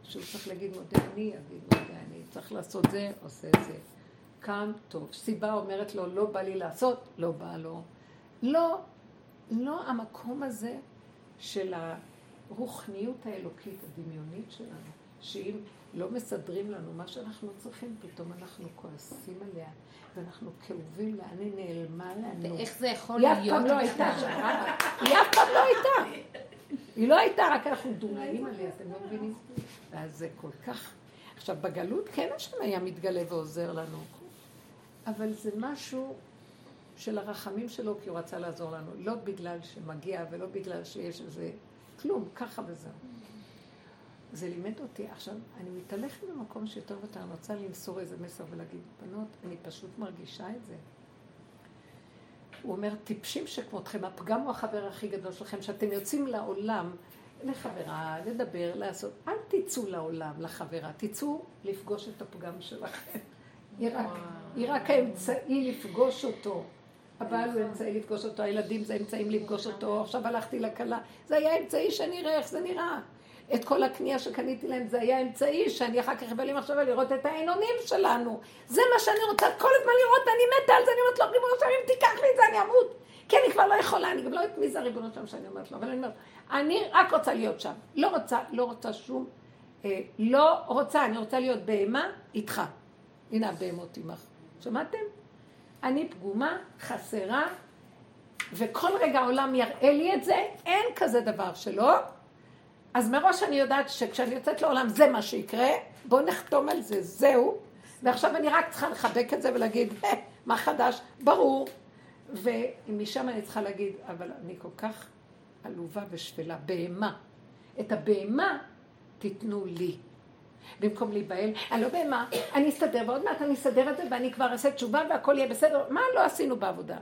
שהוא צריך להגיד מודה אני, יגיד מודה אני. צריך לעשות זה, עושה זה. קם, טוב. סיבה אומרת לו, לא בא לי לעשות, לא בא לו. לא, לא המקום הזה של הרוחניות האלוקית הדמיונית שלנו, שאם לא מסדרים לנו מה שאנחנו צריכים, פתאום אנחנו כועסים עליה, ואנחנו כאובים לאן היא נעלמה לנו. איך זה יכול היא אף להיות? פעם לא הייתה שם, היא אף פעם לא הייתה. היא לא הייתה, רק אנחנו דומיים עליה, אתם לא מבינים? ואז זה כל כך... עכשיו, בגלות כן השם היה מתגלה ועוזר לנו, אבל זה משהו של הרחמים שלו, כי הוא רצה לעזור לנו. לא בגלל שמגיע ולא בגלל שיש איזה... כלום, ככה וזהו. זה לימד אותי. עכשיו, אני מתהלכת במקום שיותר ויותר, אני רוצה למסור איזה מסר ולהגיד, בנות, אני פשוט מרגישה את זה. הוא אומר, טיפשים שכמותכם, הפגם הוא החבר הכי גדול שלכם, שאתם יוצאים לעולם לחברה, לדבר, לעשות. אל תצאו לעולם, לחברה, תצאו לפגוש את הפגם שלכם. היא רק, היא רק האמצעי לפגוש אותו. הבעל הוא אמצעי לפגוש אותו, הילדים זה אמצעים לפגוש אותו, עכשיו הלכתי לכלה. זה היה אמצעי שאני אראה איך זה נראה. את כל הקנייה שקניתי להם זה היה אמצעי שאני אחר כך לי מחשבה לראות את העינונים שלנו. זה מה שאני רוצה כל הזמן לראות, אני מתה על זה, אני אומרת לו, ריבונו שלם, אם תיקח לי את זה אני אמות. כי אני כבר לא יכולה, אני גם לא יודעת מי זה הריבונו שלם שאני אומרת לו, אבל אני אומרת, אני רק רוצה להיות שם. לא רוצה, לא רוצה שום, אה, לא רוצה, אני רוצה להיות בהמה איתך. הנה הבהמות עמך. שמעתם? אני פגומה, חסרה, וכל רגע העולם יראה לי את זה, אין כזה דבר שלא. אז מראש אני יודעת שכשאני יוצאת לעולם זה מה שיקרה, בואו נחתום על זה, זהו. ועכשיו אני רק צריכה לחבק את זה ולהגיד, אה, מה חדש? ברור. ומשם אני צריכה להגיד, אבל אני כל כך עלובה ושפלה, בהמה. את הבהמה תיתנו לי. במקום להיבהל, אני לא בהמה, אני אסתדר, ועוד מעט אני אסדר את זה ואני כבר אעשה תשובה והכל יהיה בסדר. מה לא עשינו בעבודה?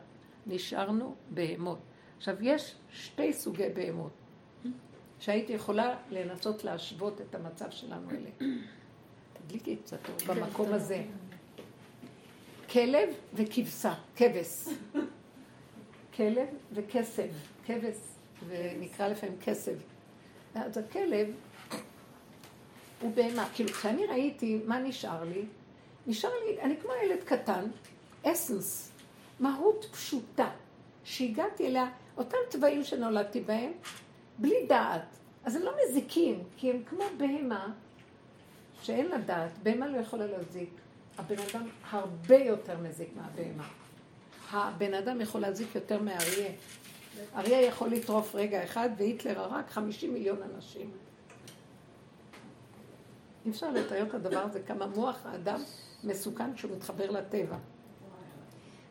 נשארנו בהמות. עכשיו, יש שתי סוגי בהמות. שהייתי יכולה לנסות להשוות את המצב שלנו אלה. תדליקי קצת אור במקום הזה. כלב וכבשה, כבש. כלב וכסב, כבש, ונקרא לפעמים כסב. אז הכלב הוא בהמה. כאילו, כשאני ראיתי מה נשאר לי, נשאר לי, אני כמו ילד קטן, אסנס, מהות פשוטה, שהגעתי אליה, אותם צבעים שנולדתי בהם, בלי דעת. אז הם לא מזיקים, כי הם כמו בהמה שאין לה דעת, בהמה לא יכולה להזיק. הבן אדם הרבה יותר מזיק מהבהמה. הבן אדם יכול להזיק יותר מאריה. אריה יכול לטרוף רגע אחד, והיטלר הרג 50 מיליון אנשים. אי אפשר לתאר את הדבר הזה, כמה מוח האדם מסוכן כשהוא מתחבר לטבע.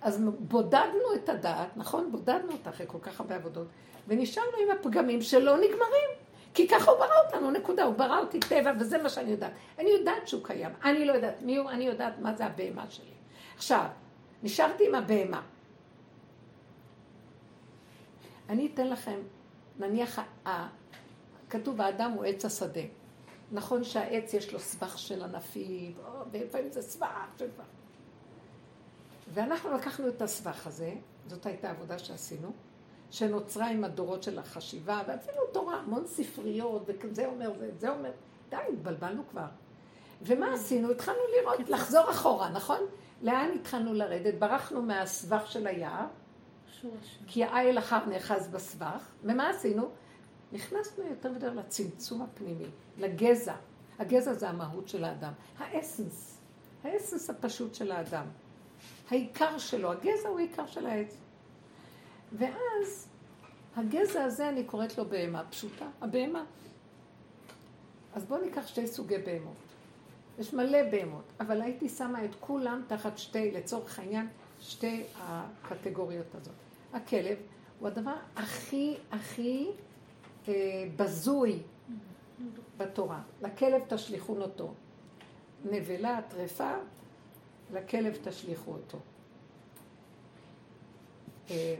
אז בודדנו את הדעת, נכון? בודדנו אותה אחרי כל כך הרבה עבודות, ונשארנו עם הפגמים שלא נגמרים. כי ככה הוא ברא אותנו, נקודה. הוא ברא אותי טבע, וזה מה שאני יודעת. אני יודעת שהוא קיים. אני לא יודעת מי הוא, אני יודעת מה זה הבהמה שלי. עכשיו, נשארתי עם הבהמה. אני אתן לכם, נניח, כתוב האדם הוא עץ השדה. נכון שהעץ יש לו סבך של ענפים, ולפעמים זה סבך של סבך. ואנחנו לקחנו את הסבך הזה, זאת הייתה עבודה שעשינו, שנוצרה עם הדורות של החשיבה, ואפילו תורה, המון ספריות, וזה אומר וזה אומר, די, התבלבלנו כבר. ומה עשינו? התחלנו לראות, לחזור אחורה, נכון? לאן התחלנו לרדת? ברחנו מהסבך של היער, כי העיל אחר נאחז בסבך, ומה עשינו? נכנסנו יותר ויותר לצמצום הפנימי, לגזע. הגזע זה המהות של האדם. האסנס, האסנס הפשוט של האדם. העיקר שלו, הגזע הוא העיקר של העץ. ואז הגזע הזה, אני קוראת לו בהמה פשוטה, הבהמה. אז בואו ניקח שתי סוגי בהמות. יש מלא בהמות, אבל הייתי שמה את כולם תחת שתי, לצורך העניין, שתי הקטגוריות הזאת. הכלב הוא הדבר הכי הכי בזוי בתורה. לכלב תשליכון אותו. נבלה, טרפה, לכלב תשליכו אותו. אה,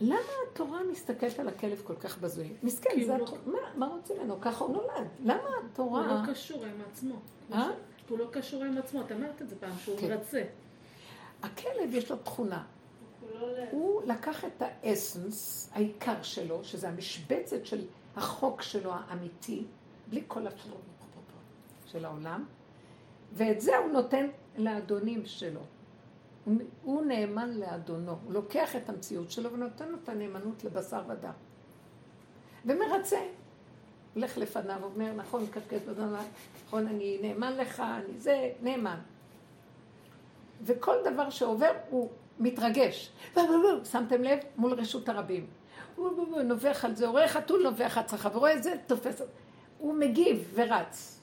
למה התורה מסתכלת על הכלב כל כך בזוי? מסכן, זה לא... התורה. מה, מה רוצים ממנו? ככה הוא נולד. למה התורה... הוא לא קשור עם עצמו. אה? הוא לא קשור עם עצמו, את אמרת את זה פעם, שהוא כן. מרצה. הכלב יש לו תכונה. הוא לקח את האסנס, העיקר שלו, שזה המשבצת של החוק שלו האמיתי, בלי כל הפלום של העולם, ואת זה הוא נותן לאדונים שלו. הוא- הוא נאמן לאדונו, הוא לוקח את המציאות שלו ונותן לו את הנאמנות לבשר ודם. ומרצה. הולך לפניו, אומר, נכון, קשקש בזמן, נכון, אני נאמן לך, אני זה, נאמן. וכל דבר שעובר הוא מתרגש. שמתם לב? מול רשות הרבים. הוא הוא- הוא נובח על זה, רואה חתול נובח הצלחה, ורואה את זה, תופס. הוא מגיב ורץ.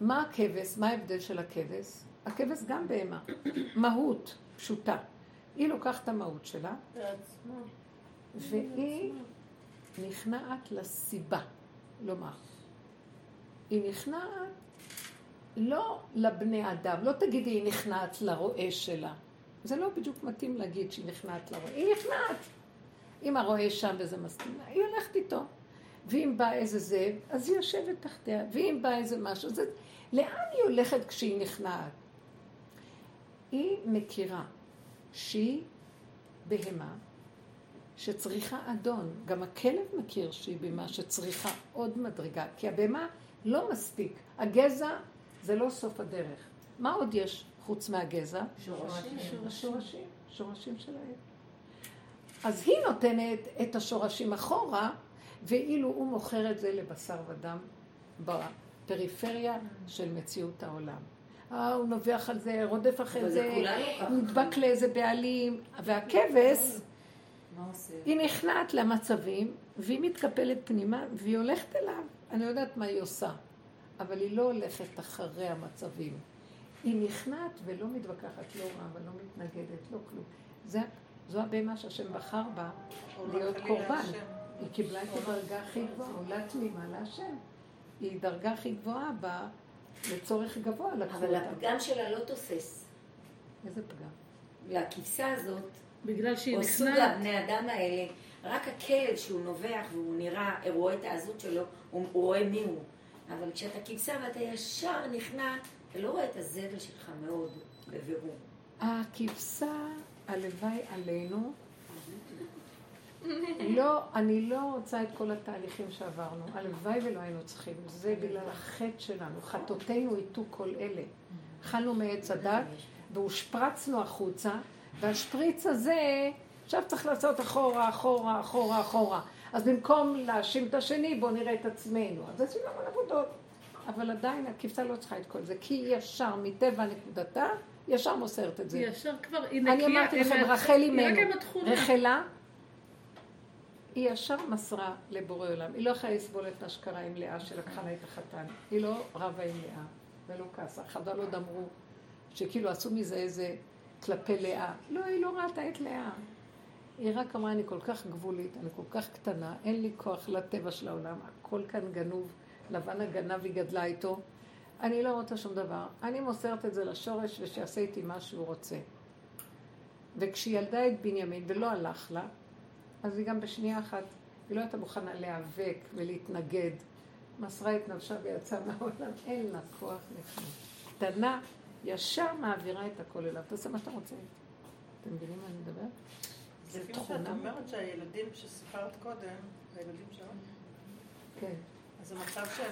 מה הכבש? מה ההבדל של הכבש? הכבש גם בהמה. מהות פשוטה. היא לוקחת את המהות שלה, והיא נכנעת לסיבה. לומר. היא נכנעת לא לבני אדם, לא תגידי היא נכנעת לרועה שלה. זה לא בדיוק מתאים להגיד שהיא נכנעת לרועה, היא נכנעת. אם הרועה שם וזה מסכים היא הולכת איתו. ואם בא איזה זאב, אז היא יושבת תחתיה, ואם בא איזה משהו, זה... לאן היא הולכת כשהיא נכנעת? היא מכירה שהיא בהמה שצריכה אדון. גם הכלב מכיר שהיא בהמה שצריכה עוד מדרגה, כי הבהמה לא מספיק. הגזע זה לא סוף הדרך. מה עוד יש חוץ מהגזע? שורשים. השורשים, שורשים שלהם. אז היא נותנת את השורשים אחורה, ואילו הוא מוכר את זה לבשר ודם בפריפריה של מציאות העולם. אה, הוא נובח על זה, רודף אחרי זה. נדבק לאיזה בעלים, והכבש? היא נכנעת למצבים, והיא מתקפלת פנימה, והיא הולכת אליו. אני יודעת מה היא עושה, אבל היא לא הולכת אחרי המצבים. היא נכנעת ולא מתווכחת, לא רע, ולא מתנגדת, לא כלום. זה, זו הבהמה שהשם בחר בה להיות קורבן. היא קיבלה את הדרגה הכי גבוהה, עולה תמימה להשם. היא דרגה הכי גבוהה בה, לצורך גבוה לקחו אבל אותה. הפגם שלה לא תופס. איזה פגם. והכבשה הזאת, בגלל שהיא או סוג נכנעת. הבני אדם האלה, רק הכלב שהוא נובח והוא נראה, הוא רואה את העזות שלו, הוא, הוא רואה מי הוא. אבל כשאתה כבשה ואתה ישר נכנע, אתה לא רואה את הזבל שלך מאוד בבירור. הכבשה, הלוואי עלינו. לא, אני לא רוצה את כל התהליכים שעברנו. הלוואי ולא היינו צריכים. זה בגלל החטא שלנו. חטאותינו איתו כל אלה. אכלנו מעץ הדת והושפרצנו החוצה, והשפריץ הזה, עכשיו צריך לעשות אחורה, אחורה, אחורה, אחורה. אז במקום להאשים את השני, בואו נראה את עצמנו. אז עשינו המון עבודות. אבל עדיין הכבשה לא צריכה את כל זה, כי היא ישר, מטבע נקודתה, ישר מוסרת את זה. היא ישר כבר, היא נקייה. אני אמרתי לכם, רחל עם אימנו. רחלה, היא ישר מסרה לבורא עולם. היא לא יכולה לסבול את האשכרה עם לאה שלקחה לה את החתן. היא לא רבה עם לאה ולא כעסה. חז"ל עוד אמרו שכאילו עשו מזה איזה כלפי לאה. לא, היא לא ראתה את לאה. היא רק אמרה, אני כל כך גבולית, אני כל כך קטנה, אין לי כוח לטבע של העולם, הכל כאן גנוב, לבן הגנב היא גדלה איתו. אני לא רוצה שום דבר. אני מוסרת את זה לשורש ושיעשה איתי מה שהוא רוצה. וכשהיא ילדה את בנימין ולא הלך לה, אז היא גם בשנייה אחת, היא לא הייתה מוכנה להיאבק ולהתנגד. מסרה את נפשה ויצאה מהעולם, אין לה כוח לפני. קטנה, ישר מעבירה את הכל אליו. תעשה מה שאתה רוצה. אתם מבינים מה אני מדבר? זה זה כמו שאת תכונה. אומרת שהילדים שסיפרת קודם, הילדים שלנו, כן. אז המצב שהם,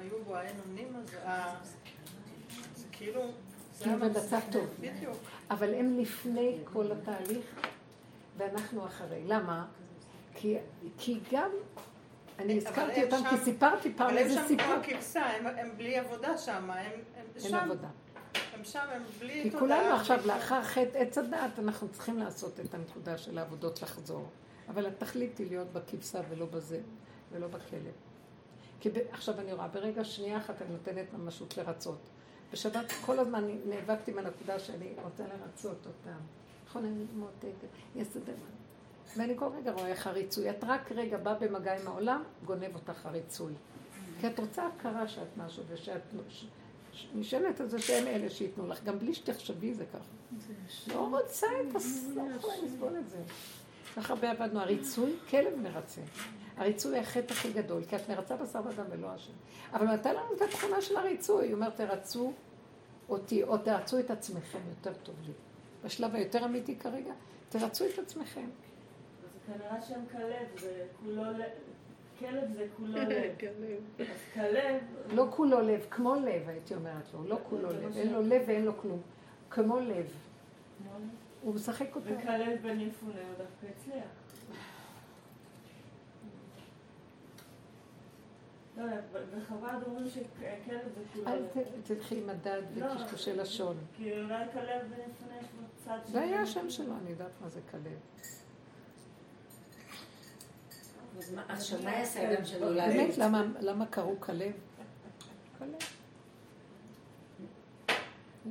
היו בו, האין אונים הזה, זה כאילו... זה הם במצב טוב. בדיוק. אבל הם לפני כל התהליך, ואנחנו אחרי. למה? כי, כי גם, אני הזכרתי אותם, שם- כי סיפרתי פעם אבל הם איזה שם סיפור. כמו הכבשה, הם- הם בלי עבודה שם, הם הם אין שם, עבודה. הם שם, הם בלי כי תודעה. כולנו עכשיו, לאחר חטא עץ הדעת, אנחנו צריכים לעשות את הנקודה של העבודות לחזור. אבל התכלית היא להיות בכבשה ולא בזה, ולא בכלב. כי ב... עכשיו אני רואה, ברגע שנייה אחת אני נותנת ממשות לרצות. בשבת כל הזמן נאבקתי עם הנקודה שאני רוצה לרצות אותם. נכון, אני מותקת, יסדר. ואני כל רגע רואה איך הריצוי. את רק רגע באה במגע עם העולם, גונב אותך הריצוי. כי את רוצה הכרה שאת משהו, ושאת נשענת על זה שהם אלה שייתנו לך, גם בלי שתחשבי זה ככה. לא רוצה את הס... לא יכולה לסבול את זה. כך הרבה עבדנו. הריצוי, כלב מרצה. הריצוי החטא הכי גדול, כי את מרצה בשר ודם ולא השם. אבל הוא נתן לנו את התכונה של הריצוי. הוא אומר, תרצו אותי, או תרצו את עצמכם, יותר טוב לי. בשלב היותר אמיתי כרגע, תרצו את עצמכם. אז כנראה שם כלב זה כולו לב, כלב זה כולו לב. אז כלב, לא כולו לב, כמו לב, הייתי אומרת לו. לא כולו לב. אין לו לב ואין לו כלום. כמו לב. הוא משחק אותו. וכלב בן יפונה הוא דווקא הצליח. לא בחב"ד אומרים שכלב זה כולו אל. ת- תלכי עם מדד לא. וקשקושי לשון. כי אולי כלב לו צד זה היה השם שלו, אני יודעת מה זה כלב. אז מה- עכשיו מה יעשה אדם שנולד? באמת, למה- למה קראו כלב? כלב.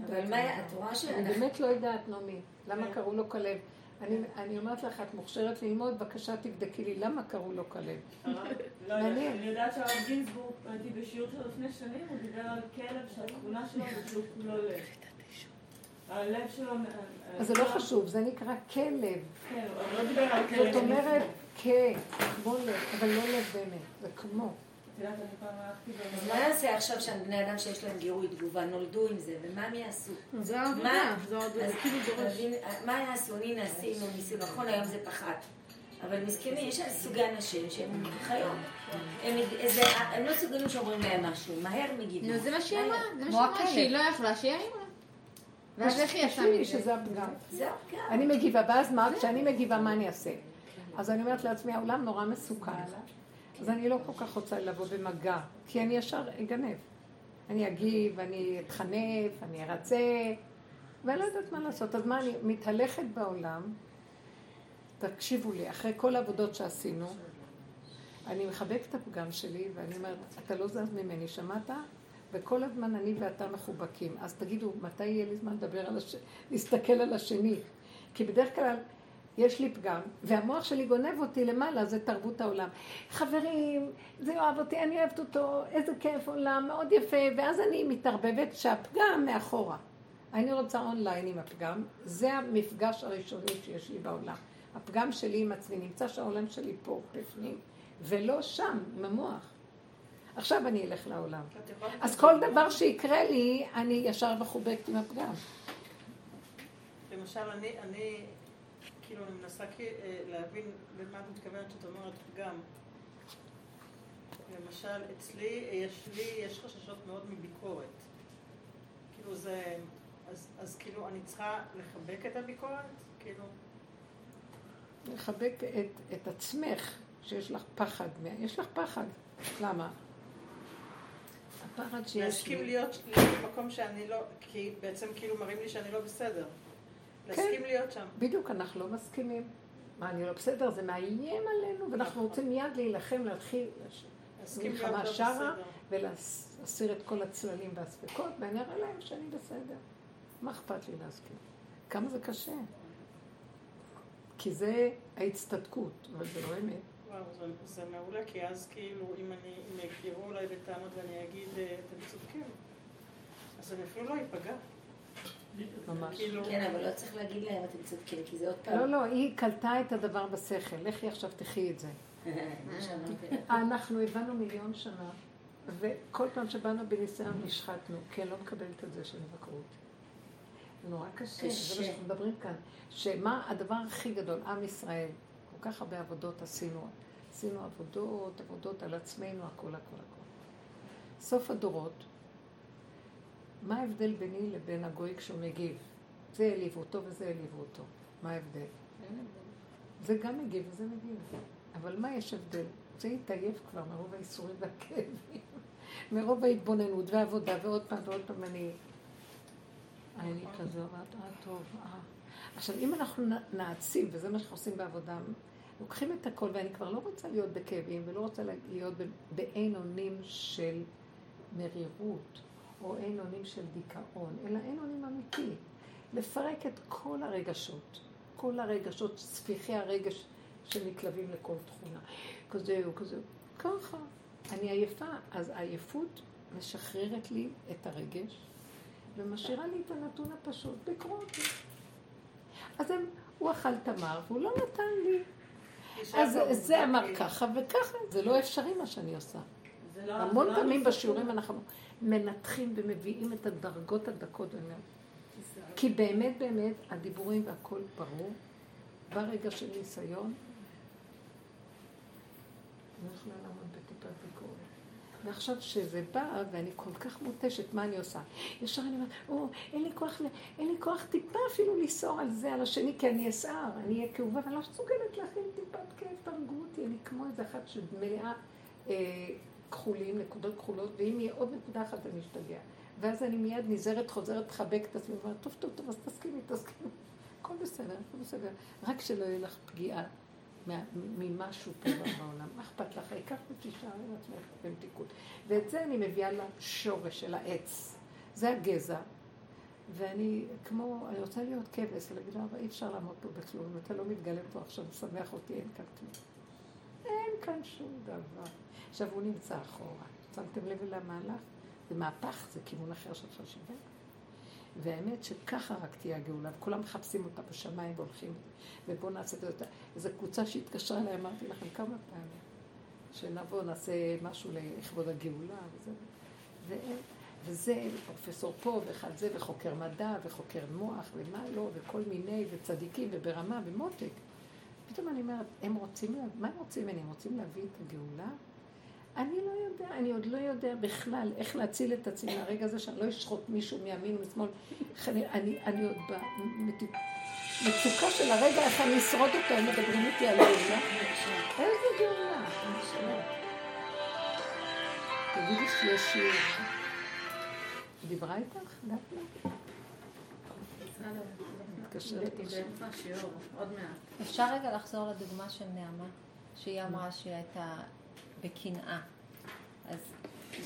אבל מה, את רואה אני שאנחנו... באמת לא יודעת, נעמי, למה כן. קראו לו כלב. אני, אני אומרת לך, את מוכשרת ללמוד, בבקשה תבדקי לי למה קראו לו כלב. לא מעניין. אני יודעת שהרב גינזבורג, הייתי בשיעור שלו לפני שנים, הוא דיבר על כלב שהתכונה שלו זה שהוא כולו לב. הלב שלו... אז זה לא חשוב, זה נקרא כלב. כן, הוא לא דיבר על כלב. זאת אומרת, כן, כמו לב, אבל לא לב באמת, זה כמו. אז. מה נעשה עכשיו שהבני אדם שיש להם גירוי תגובה נולדו עם זה, ומה הם יעשו? זה מה? העבודה, זה אז כאילו דורש. מה יעשו? הנה עשינו, ניסינו, נכון היום זה פחת. אבל מסכנים, יש סוגי אנשים שהם חיות. הם, זה, הם לא מסוגלים שאומרים להם משהו, מהר מגיבים. נו, זה מה שהיא אמרה, זה מה שהיא אמרה. שהיא לא יכלה, שירימו לה. ואז איך היא יצאה תקשיבי מזה? שזה הפגם. זהו. אני מגיבה, ואז מה? כשאני מגיבה, מה אני אעשה? אז אני אומרת לעצמי, העולם נורא מסוכן. אז אני לא כל כך רוצה לבוא במגע, כי אני ישר אגנב. אני אגיב, אני אתחנף, אני ארצה, ואני לא יודעת מה לעשות. אז מה, אני מתהלכת בעולם, תקשיבו לי, אחרי כל העבודות שעשינו, אני מחבקת את הפגם שלי, ואני אומרת, אתה לא זז ממני, שמעת? וכל הזמן אני ואתה מחובקים. אז תגידו, מתי יהיה לי זמן לדבר על הש... להסתכל על השני? כי בדרך כלל יש לי פגם, והמוח שלי גונב אותי למעלה, זה תרבות העולם. חברים, זה יאהב אותי, אני אוהבת אותו, איזה כיף עולם, מאוד יפה, ואז אני מתערבבת שהפגם מאחורה. אני רוצה אונליין עם הפגם, זה המפגש הראשוני שיש לי בעולם. הפגם שלי עם עצמי, נמצא שהעולם שלי פה, בפנים, ולא שם, עם המוח. עכשיו אני אלך לעולם. אז כל? דבר שיקרה לי, אני ישר מחובקת עם הפגם. למשל, אני, אני, כאילו, אני מנסה אה, להבין למה את מתכוונת שאת אומרת פגם. למשל, אצלי, אה, יש לי, יש חששות מאוד מביקורת. כאילו זה, אז, אז כאילו, אני צריכה לחבק את הביקורת? כאילו, לחבק את, את עצמך, שיש לך פחד. יש לך פחד. למה? הפחד שיש להסכים לי. להיות, להיות במקום שאני לא, כי בעצם כאילו מראים לי שאני לא בסדר. להסכים להיות שם. בדיוק, אנחנו לא מסכימים. מה, אני לא בסדר? זה מאיים עלינו, ואנחנו רוצים מיד להילחם, להתחיל מלחמה שרה. ולהסיר את כל הצללים והספקות, ואני אראה להם שאני בסדר. מה אכפת לי להסכים? כמה זה קשה. כי זה ההצטדקות, אבל זה לא אמת. וואו, זה, זה מעולה, כי אז כאילו, אם אני, אם יגירו אליי בטענות ואני אגיד, אה, אתם צודקים, אז אני אפילו לא איפגע. ממש. כאילו, כן, אבל לא צריך להגיד להם, אתם צודקים, כי זה עוד פעם. לא, לא, היא קלטה את הדבר בשכל. לכי עכשיו תחי את זה. אנחנו הבנו מיליון שנה, וכל פעם שבאנו בניסיון נשחטנו, כי אני לא מקבלת את זה אותי. זה נורא קשה, זה. מה שאנחנו מדברים כאן. שמה הדבר הכי גדול, עם ישראל, כל כך הרבה עבודות עשינו. עשינו עבודות, עבודות על עצמנו, הכל, הכל, הכל. סוף הדורות, מה ההבדל ביני לבין הגוי כשהוא מגיב? זה העליבו אותו וזה העליבו אותו. מה ההבדל? זה גם מגיב וזה מגיב. אבל מה יש הבדל? זה התעייף כבר מרוב האיסורים והכאבים, מרוב ההתבוננות והעבודה, ועוד פעם ועוד פעם אני... אני כזו, ואת, אה, טוב, אה. עכשיו, אם אנחנו נעצים, וזה מה שאנחנו עושים בעבודה, לוקחים את הכל, ואני כבר לא רוצה להיות בכאבים, ולא רוצה להיות ב- באין אונים של מרירות, או אין אונים של דיכאון, אלא אין אונים אמיתי. לפרק את כל הרגשות, כל הרגשות, ספיחי הרגש שמתלווים לכל תכונה. כזה או כזה, ככה. אני עייפה, אז העייפות משחררת לי את הרגש, ומשאירה לי את הנתון הפשוט, לקרוא אותי. אז הם, הוא אכל תמר, והוא לא נתן לי. אז זה אמר כאילו. ככה וככה, זה לא אפשרי מה שאני עושה. לא- המון לא פעמים בשיעורים. אנחנו מנתחים ומביאים את הדרגות הדקות. כי באמת באמת הדיבורים והכל ברור, ברגע של ניסיון, לא יכולה לעמוד בטיפת ביקורת. ועכשיו שזה בא, ואני כל כך מותשת, מה אני עושה? ישר אני אומרת, או, אין לי כוח, אין לי כוח טיפה אפילו לסעור על זה, על השני, כי אני אסער, אני אהיה כאובה, ואני לא מסוגלת להכין טיפת כאב, תהרגו אותי, אני כמו איזה אחת שמלאה אה, כחולים, נקודות כחולות, ואם יהיה עוד נקודה אחת אני אשתגע. ואז אני מיד נזהרת, חוזרת, לחבק את עצמי, ואומרת, טוב, טוב, טוב, אז תסכימי, תסכימי. הכל בסדר, הכל בסדר. רק שלא יהיה לך פגיעה ממשהו פה בעולם. מה אכפת לך? העיקר שתישארי עם עצמך במתיקות. ואת זה אני מביאה לשורש של העץ. זה הגזע. ואני כמו, אני רוצה להיות כבש, ולהגיד אבל אי אפשר לעמוד פה בכלום, אתה לא מתגלה פה עכשיו, משמח אותי, אין כאן כלום. אין כאן שום דבר. עכשיו, הוא נמצא אחורה. שמתם לב למהלך? זה מהפך, זה כיוון אחר של חשיבה. והאמת שככה רק תהיה הגאולה, וכולם מחפשים אותה בשמיים והולכים, ובואו נעשה את זה. איזו קבוצה שהתקשרה אליי, אמרתי לכם כמה פעמים, שנבוא, נעשה משהו לכבוד הגאולה, וזה, ואין, וזה, פרופסור פה, ואחד זה, וחוקר מדע, וחוקר מוח, ומה לא, וכל מיני, וצדיקים, וברמה, ומותק. פתאום אני אומרת, הם רוצים, מה הם רוצים ממני? הם רוצים להביא את הגאולה? אני לא יודע, אני עוד לא יודע בכלל איך להציל את עצמי מהרגע הזה שאני לא אשחוט מישהו מימין ומשמאל. אני, אני, אני עוד במצוקה של הרגע איך אני אשרוד אותו, הם מדברים איתי על גאולה. איזה גאולה? תגידי שיש שיר. דיברה איתך? דפנה? מתקשרת אפשר רגע לחזור לדוגמה של נעמה, שהיא אמרה שהיא הייתה בקנאה. אז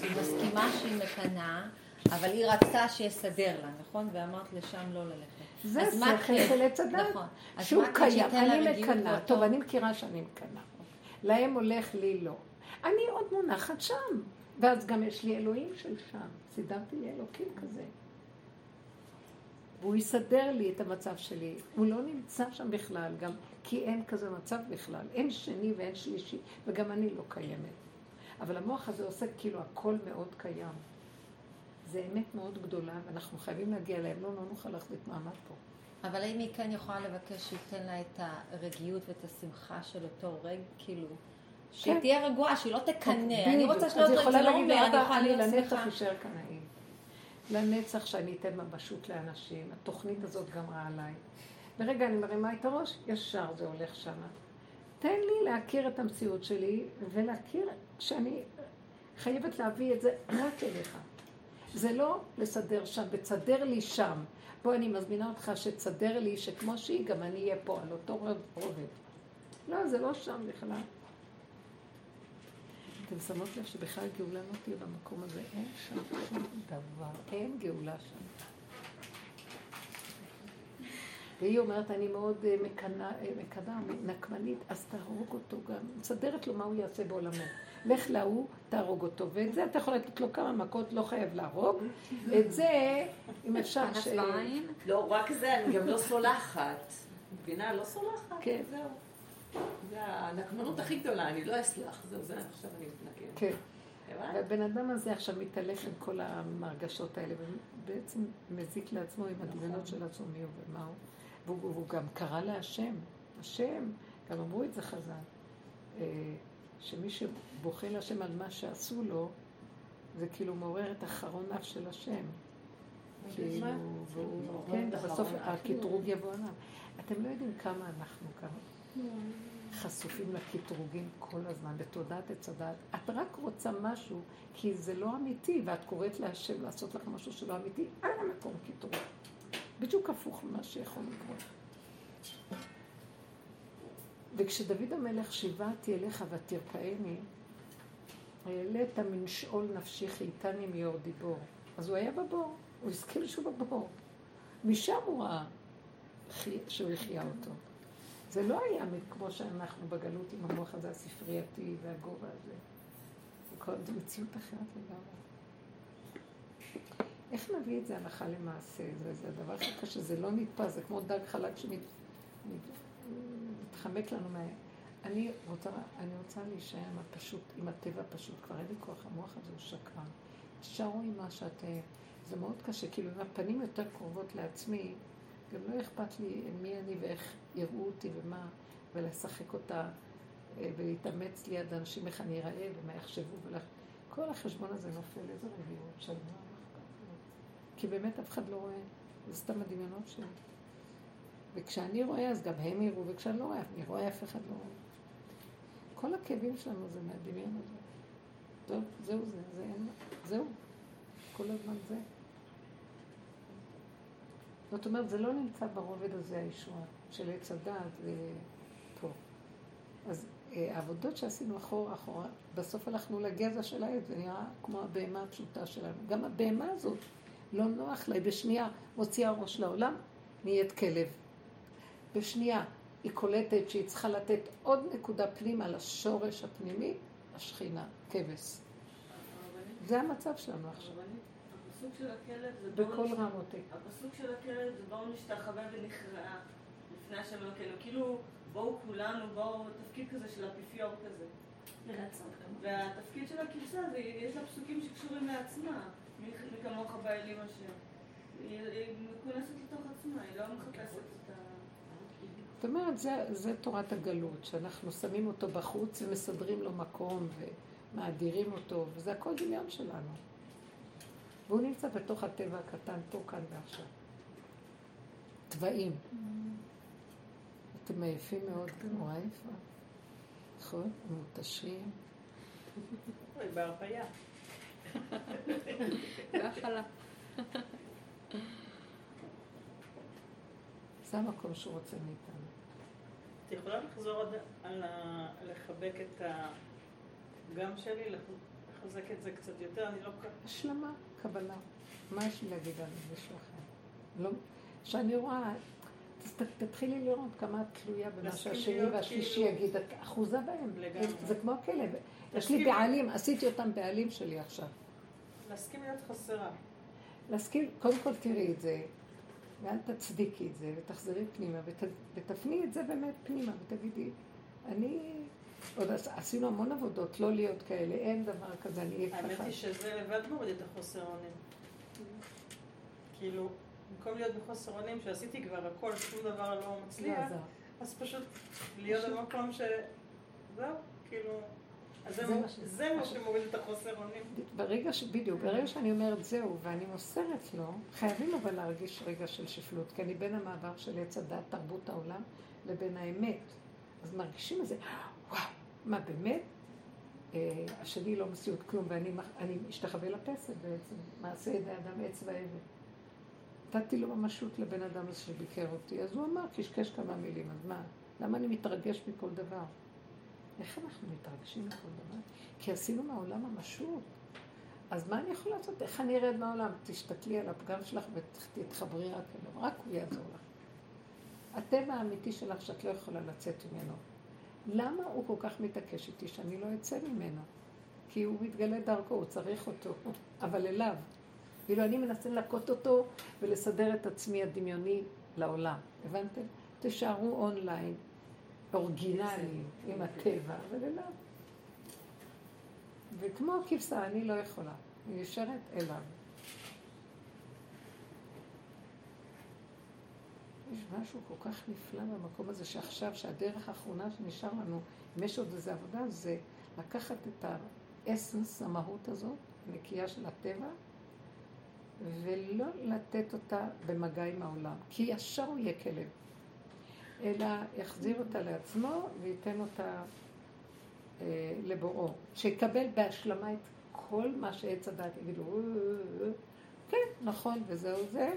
היא מסכימה שהיא מקנאה, אבל היא רצתה שיסדר לה, נכון? ואמרת לשם לא ללכת. זה שכל של עץ הדת. נכון. שהוא קיים, אני מקנאה. טוב, אני מכירה שאני מקנאה. להם הולך, לי לא. אני עוד מונחת שם. ואז גם יש לי אלוהים של שם. סידרתי לי אלוקים כזה. והוא יסדר לי את המצב שלי. הוא לא נמצא שם בכלל, גם כי אין כזה מצב בכלל. אין שני ואין שלישי, וגם אני לא קיימת. אבל המוח הזה עושה כאילו הכל מאוד קיים. זה אמת מאוד גדולה, ואנחנו חייבים להגיע אליהם, לא, לא נוכל להחזיק מעמד פה. אבל האם היא כן יכולה לבקש שייתן לה את הרגיעות ואת השמחה של אותו רגע, כאילו, שהיא כן. תהיה רגועה, שהיא לא תקנא. אני. רוצה אז שלא היא יכולה לא להגיד, אני "אבא, יכולה להיות שמחה. לנצח שאני אתן ממשות לאנשים. התוכנית הזאת גמרה עליי. ברגע אני מרימה את הראש, ישר זה הולך שמה. תן לי להכיר את המציאות שלי, ולהכיר שאני חייבת להביא את זה רק אליך. זה לא לסדר שם, ותסדר לי שם. בוא, אני מזמינה אותך שתסדר לי, שכמו שהיא, גם אני אהיה פה, על אותו רובד. לא, זה לא שם בכלל. אתם שמות לב שבכלל גאולה לא תהיה במקום הזה, אין שם שום דבר, אין גאולה שם. והיא אומרת, אני מאוד אה, אה, מקנאה, נקמנית, אז תהרוג אותו גם. מסדרת לו מה הוא יעשה בעולמו. לך להוא, תהרוג אותו. ואת זה אתה יכול לתת לו כמה מכות, לא חייב להרוג. את זה, אם אפשר ש... לא, רק זה, אני גם לא סולחת. מבינה? לא סולחת. כן. זהו. זה הנקמנות הכי גדולה, אני לא אסלח. זהו, זה עכשיו אני מתנגד. כן. והבן אדם הזה עכשיו מתהלך עם כל המרגשות האלה, ובעצם מזיק לעצמו עם הדמיונות של עצמו מי הוא ומה הוא. והוא, גם קרא להשם. השם, גם אמרו את זה חז"ל, אה, שמי שבוכה להשם על מה שעשו לו, זה כאילו מעורר את אחרוניו של השם. כאילו, כן, בסוף הקטרוג יבוא עליו. אתם לא יודעים כמה אנחנו כמה. חשופים לקטרוגים כל הזמן, בתודעת עץ הדת. את רק רוצה משהו, כי זה לא אמיתי, ואת קוראת להשם לעשות לך משהו שלא אמיתי, על המקום קטרוג. בדיוק הפוך ממה שיכול לקרות. וכשדוד המלך שיבעתי אליך ותרפאני, העלית מן שאול נפשי חייתני מיור דיבור. אז הוא היה בבור, הוא הסכים שהוא בבור. משם הוא ראה שהוא החיה אותו. זה לא היה כמו שאנחנו בגלות עם המוח הזה הספרייתי והגובה הזה. זו מציאות אחרת לגמרי. איך נביא את זה הלכה למעשה? זה, זה הדבר הכי קשה, זה לא נתפס, זה כמו דג חלק שמתחמק לנו מה... אני רוצה, אני רוצה להישאר עם הפשוט, עם הטבע הפשוט, כבר אין לי כוח, המוח הזה הוא שקרן. תשארו עם מה שאת... זה מאוד קשה, כאילו אם הפנים יותר קרובות לעצמי, גם לא אכפת לי מי אני ואיך יראו אותי ומה, ולשחק אותה אה, ולהתאמץ ליד אנשים, איך אני אראה ומה יחשבו. ולך... כל החשבון הזה נופל, איזה רגיעות של מה אכפת לי. כי באמת אף אחד לא רואה, זה סתם הדמיונות שלי. וכשאני רואה, אז גם הם יראו, וכשאני לא רואה, אני רואה, אף אחד לא רואה. כל הכאבים שלנו זה מהדמיון הזה. טוב, זהו זה, זה אין, זהו. כל הזמן זה. זאת אומרת, זה לא נמצא ברובד הזה הישועה של עץ הדעת ופה. אז אה, העבודות שעשינו אחורה אחורה, בסוף הלכנו לגזע של העץ, זה נראה כמו הבהמה הפשוטה שלנו. גם הבהמה הזאת, לא נוח לה, היא בשנייה מוציאה ראש לעולם, נהיית כלב. בשנייה היא קולטת שהיא צריכה לתת עוד נקודה פנימה לשורש הפנימי, השכינה, כבש. זה המצב שלנו עכשיו. הפסוק של הכלב זה בואו בכל רמותי. הפסוק של הכלב זה בואו נשתחווה ונכרעה לפני השם אלוקינו. כאילו בואו כולנו, בואו, תפקיד כזה של אפיפיור כזה. והתפקיד של הכבשה זה, יש לה פסוקים שקשורים לעצמה. מי כמוך באלים השם. היא היא מכונסת לתוך עצמה, היא לא מחפשת את ה... זאת אומרת, זה, זה תורת הגלות, שאנחנו שמים אותו בחוץ ומסדרים לו מקום ומאדירים אותו, וזה הכל דמיון שלנו. והוא נמצא בתוך הטבע הקטן פה, כאן ועכשיו. תוואים. אתם עייפים מאוד, נורא עייפה. נכון? מותשים. בהכלה. זה המקום שהוא רוצה מאיתנו. את יכולה לחזור עוד על ה... לחבק את הפגם שלי, לח- לחזק את זה קצת יותר? אני לא כל כך... השלמה, קבלה. מה יש לי להגיד על מישהו אחר? לא, שאני רואה, תתחילי לראות כמה את תלויה במה שהשני והשלישי כאילו- יגיד, את אחוזה בהם. זה כמו הכלב. יש לי בעלים, עשיתי אותם בעלים שלי עכשיו. להסכים להיות חסרה. להסכים, קודם כל תראי את זה, ואל תצדיקי את זה, ותחזרי פנימה, ות, ותפני את זה באמת פנימה, ותגידי, אני... עוד עש- עשינו המון עבודות, לא להיות כאלה, אין דבר כזה, אני אהיה האמת ככה. היא שזה לבד מוריד את החוסר אונים. כאילו, במקום להיות בחוסר אונים, שעשיתי כבר הכל, שום דבר לא מצליח. אז פשוט להיות במקום ש... זהו, כאילו... אז זה מה- שמוריד את החוסר אונים. ברגע ש... בדיוק, ברגע שאני אומרת זהו, ואני מוסרת לו, חייבים אבל להרגיש רגע של שפלות, כי אני בין המעבר של עץ הדת, תרבות העולם, לבין האמת. אז מרגישים את זה, מה באמת? אה, השני לא מסיעות כלום, ואני משתחווה לפסל בעצם, מעשה ידי אדם עץ ואבן. נתתי לו ממשות לבן אדם הזה שביקר אותי, אז הוא אמר, קשקש כמה מילים, אז מה? למה אני מתרגש מכל דבר? איך אנחנו מתרגשים מכל דבר? כי עשינו מהעולם ממשות. אז מה אני יכולה לעשות? איך אני ארד מהעולם? תסתכלי על הפגם שלך ותתחברי רק אליו, רק הוא יעזור לך. הטבע האמיתי שלך שאת לא יכולה לצאת ממנו. למה הוא כל כך מתעקש איתי שאני לא אצא ממנו? כי הוא מתגלה דרכו, הוא צריך אותו, אבל אליו. ואילו אני מנסה ללקוט אותו ולסדר את עצמי הדמיוני לעולם. הבנתם? תישארו אונליין, אורגינלי, עם הטבע, אבל אליו. וכמו הכבשה, אני לא יכולה. אני נשארת אליו. יש משהו כל כך נפלא במקום הזה, שעכשיו, שהדרך האחרונה שנשאר לנו, אם יש עוד איזו עבודה, זה לקחת את האסנס, המהות הזאת, הנקייה של הטבע, ולא לתת אותה במגע עם העולם, כי ישר הוא יהיה כלב. אלא יחזיר אותה לעצמו וייתן אותה אה, לבוראו. שיקבל בהשלמה את כל מה שעץ הדת יגידו, "אה, אה, אה." כן, נכון, וזהו זה,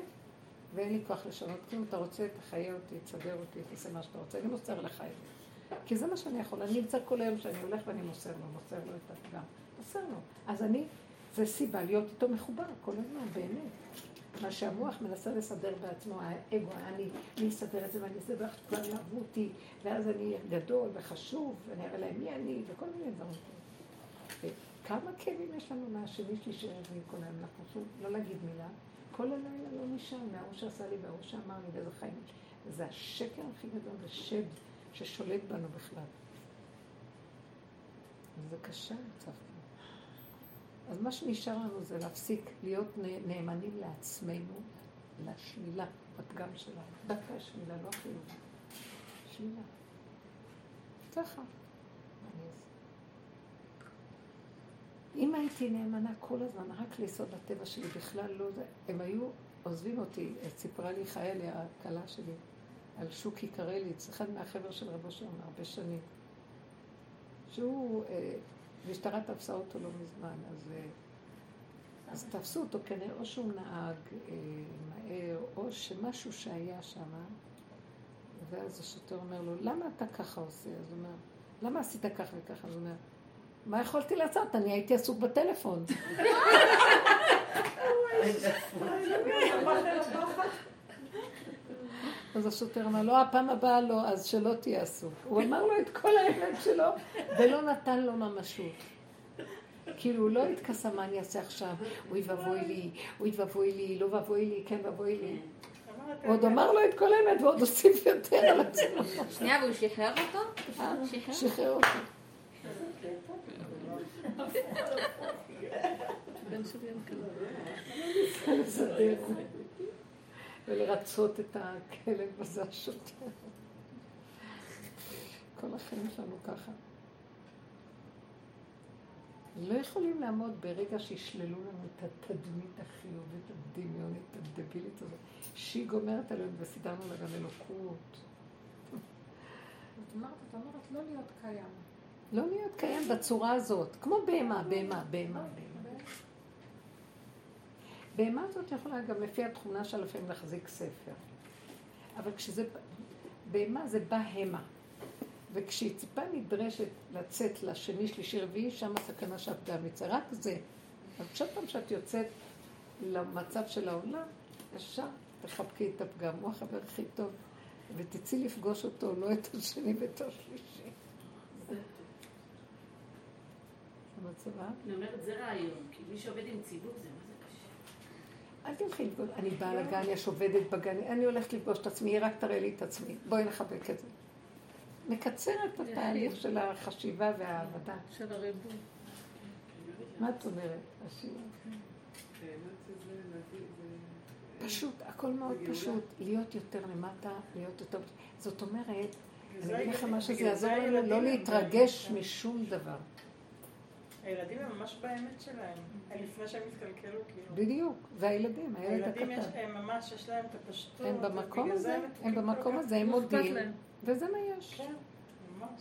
ואין לי כוח לשנות כלום, אתה רוצה, תחיה אותי, תסדר אותי, תעשה מה שאתה רוצה, אני מוסר לך את זה. כי זה מה שאני יכולה, אני נמצא כל היום שאני הולך ואני מוסר לו, מוסר לו את הפגם. מוסר לו. אז אני, זה סיבה להיות איתו מחובר כל הזמן, באמת. מה שהמוח מנסה לסדר בעצמו, האגו, אני, אני אסדר את זה ואני אסדר איך כבר יאהבו אותי, ואז אני גדול וחשוב, ואני אראה להם מי אני, וכל מיני דברים כאלה. וכמה כאבים יש לנו מהשני שלישי רביעי כל היום, אנחנו לא להגיד מילה. כל הלילה לא נשאר מההוא שעשה לי וההוא שאמר לי ואיזה חיים. זה השקר הכי גדול, זה שד ששולט בנו בכלל. וזה קשה המצב. אז מה שנשאר לנו זה להפסיק להיות נאמנים לעצמנו, לשלילה, בפגם שלנו. דווקא השלילה, לא החיוב. שלילה. ככה. מה אני אעשה? אם הייתי נאמנה כל הזמן רק ליסוד הטבע שלי, בכלל לא הם היו עוזבים אותי, סיפרה לי חיילי, הכלה שלי, על שוקי קרליץ, אחד מהחבר'ה של רבו שם הרבה שנים, שהוא, אה, המשטרה תפסה אותו לא מזמן, אז, אה, אז תפסו אותו כנראה או שהוא נהג אה, מהר, או שמשהו שהיה שם, ואז השוטר אומר לו, למה אתה ככה עושה? אז הוא אומר, למה עשית כך וככה? אז הוא אומר, מה יכולתי לעשות? אני הייתי עסוק בטלפון. אז השוטר אמר לו, הפעם הבאה לא, אז שלא תהיה עסוק. הוא אמר לו את כל האמת שלו, ולא נתן לו ממשות. כאילו, הוא לא התכסה מה אני אעשה עכשיו, אוי ואבוי לי, אוי ואבוי לי, לא ואבוי לי, כן ואבוי לי. הוא עוד אמר לו את כל האמת ועוד הוסיף יותר על עצמו. שנייה, והוא שחרר אותו? אה? שחרר אותו. בן שלי אין כזה. לסדר ולרצות את הכלב הזה השוטר. כל החיים שלנו ככה. לא יכולים לעמוד ברגע שישללו לנו את התדמית החיובית, הדמיונית, הדבילית הזאת, שהיא גומרת עלינו וסידרנו לה גם אלוקות. את אומרת, את אומרת לא להיות קיים. לא להיות קיים בצורה הזאת, כמו בהמה, בהמה, בהמה, בהמה. הזאת יכולה גם לפי התכונה שלה לפעמים להחזיק ספר. אבל כשזה, בהמה זה בהמה. וכשהיא ציפה נדרשת לצאת לשני, שלישי, רביעי, שם הסכנה שהפגיעה אמיצה. רק זה. אבל כל פעם שאת יוצאת למצב של העולם, ישר תחבקי את הפגם. הוא החבר הכי טוב, ותצאי לפגוש אותו, לא את השני ואת השלישי. המצבה? אני אומרת, זה רעיון, כי מי שעובד עם ציבור זה מה זה קשה. אל תלכי לפגוש, אני באה לגן, יש עובדת בגן, אני הולכת לפגוש את עצמי, היא רק תראה לי את עצמי, בואי נחבק את זה. מקצרת את התהליך של החשיבה והעבודה. של הריבוי. מה את אומרת? השיעור? פשוט, הכל מאוד פשוט, להיות יותר למטה, להיות יותר... זאת אומרת, אני אגיד לכם מה שזה יעזור לנו, לא להתרגש משום דבר. הילדים הם ממש באמת שלהם, לפני שהם התקלקלו כאילו. בדיוק, זה הילדים, הילד הילדים יש- הקטן. הם ממש, יש להם את הפשטות. הם במקום הזה, הם במקום. הזה, הם לא מודים, להם. וזה מה יש. כן, ממש.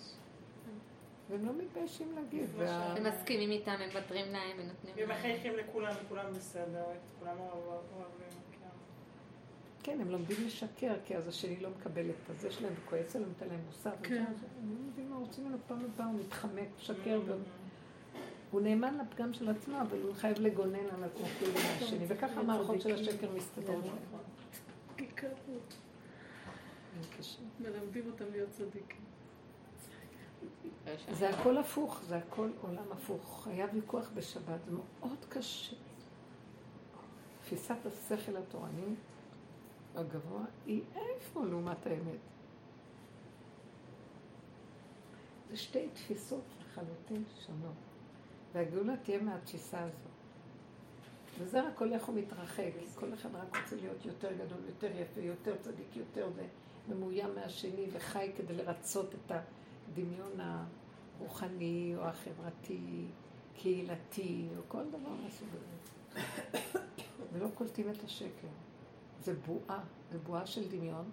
והם לא מתביישים להגיד. הם מסכימים איתם, הם מוותרים להם, הם נותנים להם. מחייכים לכולם, וכולם בסדר, כולם אוהבים. כן. כן, הם לומדים לשקר, כי אז השני לא מקבל את הזה שלהם וכועס עליהם, נותן להם מוסר. כן. הם לא מבינים מה רוצים ממנו פעם הבאה, הוא מתחמק, משקר. הוא נאמן לפגם של עצמו, אבל הוא חייב לגונן על עצמו כאילו מהשני. וככה המערכות של השקר מסתדרות. קשה. מלמדים אותם להיות צדיקים. זה הכל הפוך, זה הכל עולם הפוך. היה ויכוח בשבת, זה מאוד קשה. תפיסת השכל התורני הגבוה היא איפה לעומת האמת. זה שתי תפיסות לחלוטין שונות. והגאולה תהיה מהתפיסה הזו. וזה רק הולך ומתרחק. כל אחד רק רוצה להיות יותר גדול, יותר יפה, יותר צדיק, יותר זה, ממוים מהשני וחי כדי לרצות את הדמיון הרוחני או החברתי, קהילתי, או כל דבר מהסוג הזה. ולא קולטים את השקר. זה בועה, זה בועה של דמיון,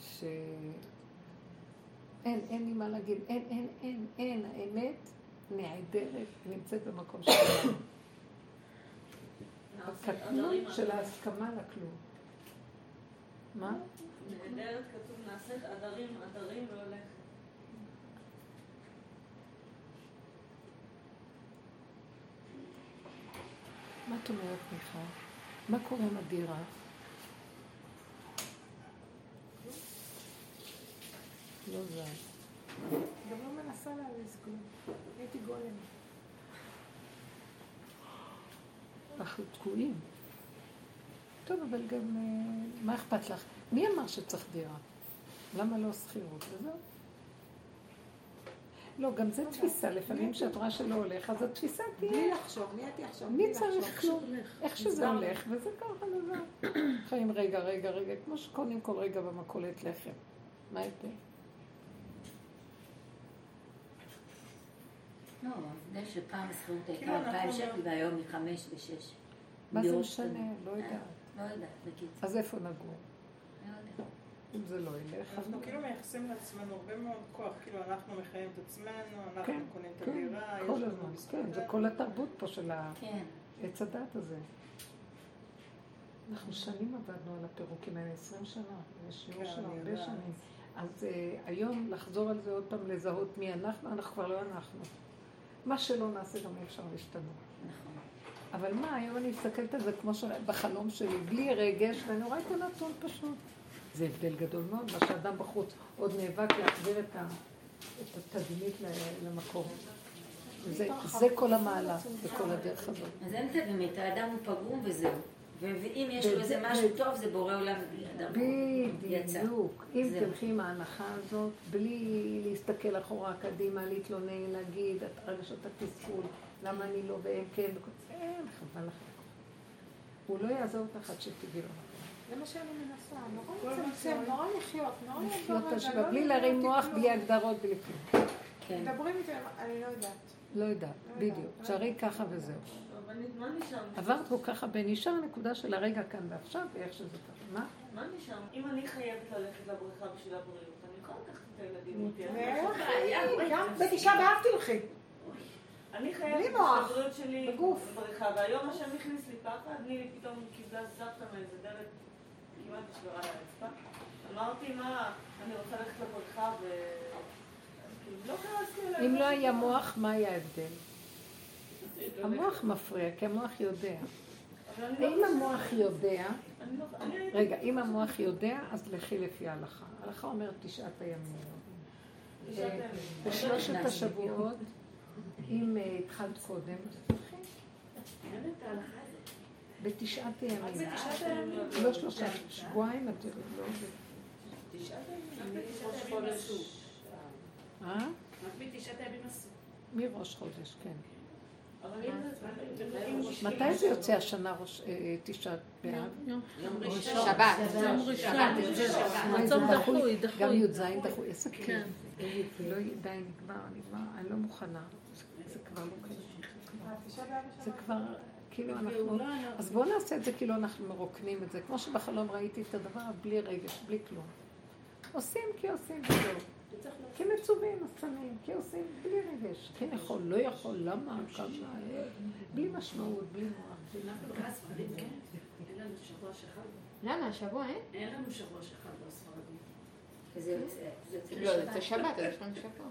ש... אין, אין לי מה להגיד, אין, אין, אין, אין, האמת נעדרת, נמצאת במקום שלנו. הקטנות של ההסכמה לכלום. מה? נהדרת כתוב נעשית עדרים, עדרים והולך. מה את אומרת, מיכל? מה קורה עם הדירה? לא זז. גם לא מנסה להזיז כלום. הייתי גולם. אנחנו תקועים. טוב, אבל גם, אה, מה אכפת לך? מי אמר שצריך דירה? למה לא שכירות? וזהו. לא, גם זו תפיסה, לפעמים כשאת רואה שלא הולך, אז התפיסה בלי תהיה, לחשוב, מי הייתי עכשיו? מי בלי צריך. כלום? איך שזה. הולך, וזה ככה לבד. חיים רגע, רגע, רגע, כמו שקונים כל רגע במכולת לחם. מה ההבדל? לא, ההבדל שפעם השכירות הייתה אנחנו 2,000 לא- שקל והיום היא 5 ו-6. מה זה משנה? לא יודעת. לא יודעת, בקיצור. אז איפה נגור? לא. אם זה לא ילך, אז אנחנו כאילו מייחסים לעצמנו הרבה מאוד כוח, כאילו אנחנו מחיים את עצמנו, אנחנו כן, קונים את כן, הדירה, יש כל לנו כן, זה זה. כל התרבות פה של כן. העץ הדת הזה. אנחנו שנים עבדנו על הפירוקים האלה, 20 שנה, יש שיעור כן, של הרבה. שנים. אז uh, היום לחזור על זה עוד פעם, לזהות מי אנחנו, אנחנו כבר לא אנחנו. מה שלא נעשה גם אי אפשר להשתנות. נכון. אבל מה, היום אני מסתכלת על זה כמו בחלום שלי, בלי רגש, ואני רואה את הנתון פשוט. זה הבדל גדול מאוד, מה שאדם בחוץ עוד נאבק להחזיר את, ה, את התדמית למקום. זה, זה כל המעלה וכל הדרך הזאת. אז אין תדמית, האדם הוא פגום וזהו. ואם יש לו איזה משהו טוב, זה בורא עולם בדיוק. אם תלכי עם ההנחה הזאת, בלי להסתכל אחורה, קדימה, להתלונן, להגיד, הרגשות התסכול, למה אני לא והם כן, אין, חבל לך. הוא לא יעזור אותך עד שתגיעי לו. זה מה שאני מנסה, נורא לצמצם, נורא לחיות, נורא לחיות את השבוע, בלי להרים מוח, בלי הגדרות, בלי כלום. מדברים איתי, אני לא יודעת. לא יודעת, בדיוק. תשארי ככה וזהו. עברת כל כך הרבה, נשאר הנקודה של הרגע כאן ועכשיו, ואיך שזה ככה. מה? מה נשאר? אם אני חייבת ללכת לבריכה בשביל הבריאות, אני יכולה לקחת את הילדים איתי. גם בתשעה באב תלכי. אני חייבת בשביל הבריאות שלי בבריכה, והיום השם הכניס לי פחד, אני פתאום קיבלה זפתה מאיזה דלת כמעט נשברה לרצפה. אמרתי, מה, אני רוצה ללכת לבריכה ו... כאילו, לא אם לא היה מוח, מה היה ההבדל? המוח מפריע, כי המוח יודע. ואם המוח יודע, רגע, אם המוח יודע, אז לכי לפי ההלכה. ההלכה אומרת תשעת הימים. בשלושת השבועות, אם התחלת קודם, תלכי. בתשעת הימים. לא שלושה, שבועיים את לא... תשעת הימים. אה? רק בתשעת הימים אסור. מראש חודש, כן. מתי זה יוצא השנה תשעת באב? יום ראשון. שבת. יום ראשון. צום דחוי, דחוי. גם י"ז דחוי. איזה כיף. לא די, נגמר, נגמר, אני לא מוכנה. זה כבר לא כזה. זה כבר, כאילו אנחנו... אז בואו נעשה את זה כאילו אנחנו מרוקנים את זה. כמו שבחלום ראיתי את הדבר בלי רגש, בלי כלום. עושים כי עושים וזהו. כי מצווים, אז שמים, כי עושים בלי רגש. כן יכול, לא יכול, למה, כמה, בלי משמעות, בלי מוח. למה, השבוע אין? אין לנו שבוע שחל בספרדים. לא, זה שבת, יש לנו שבוע.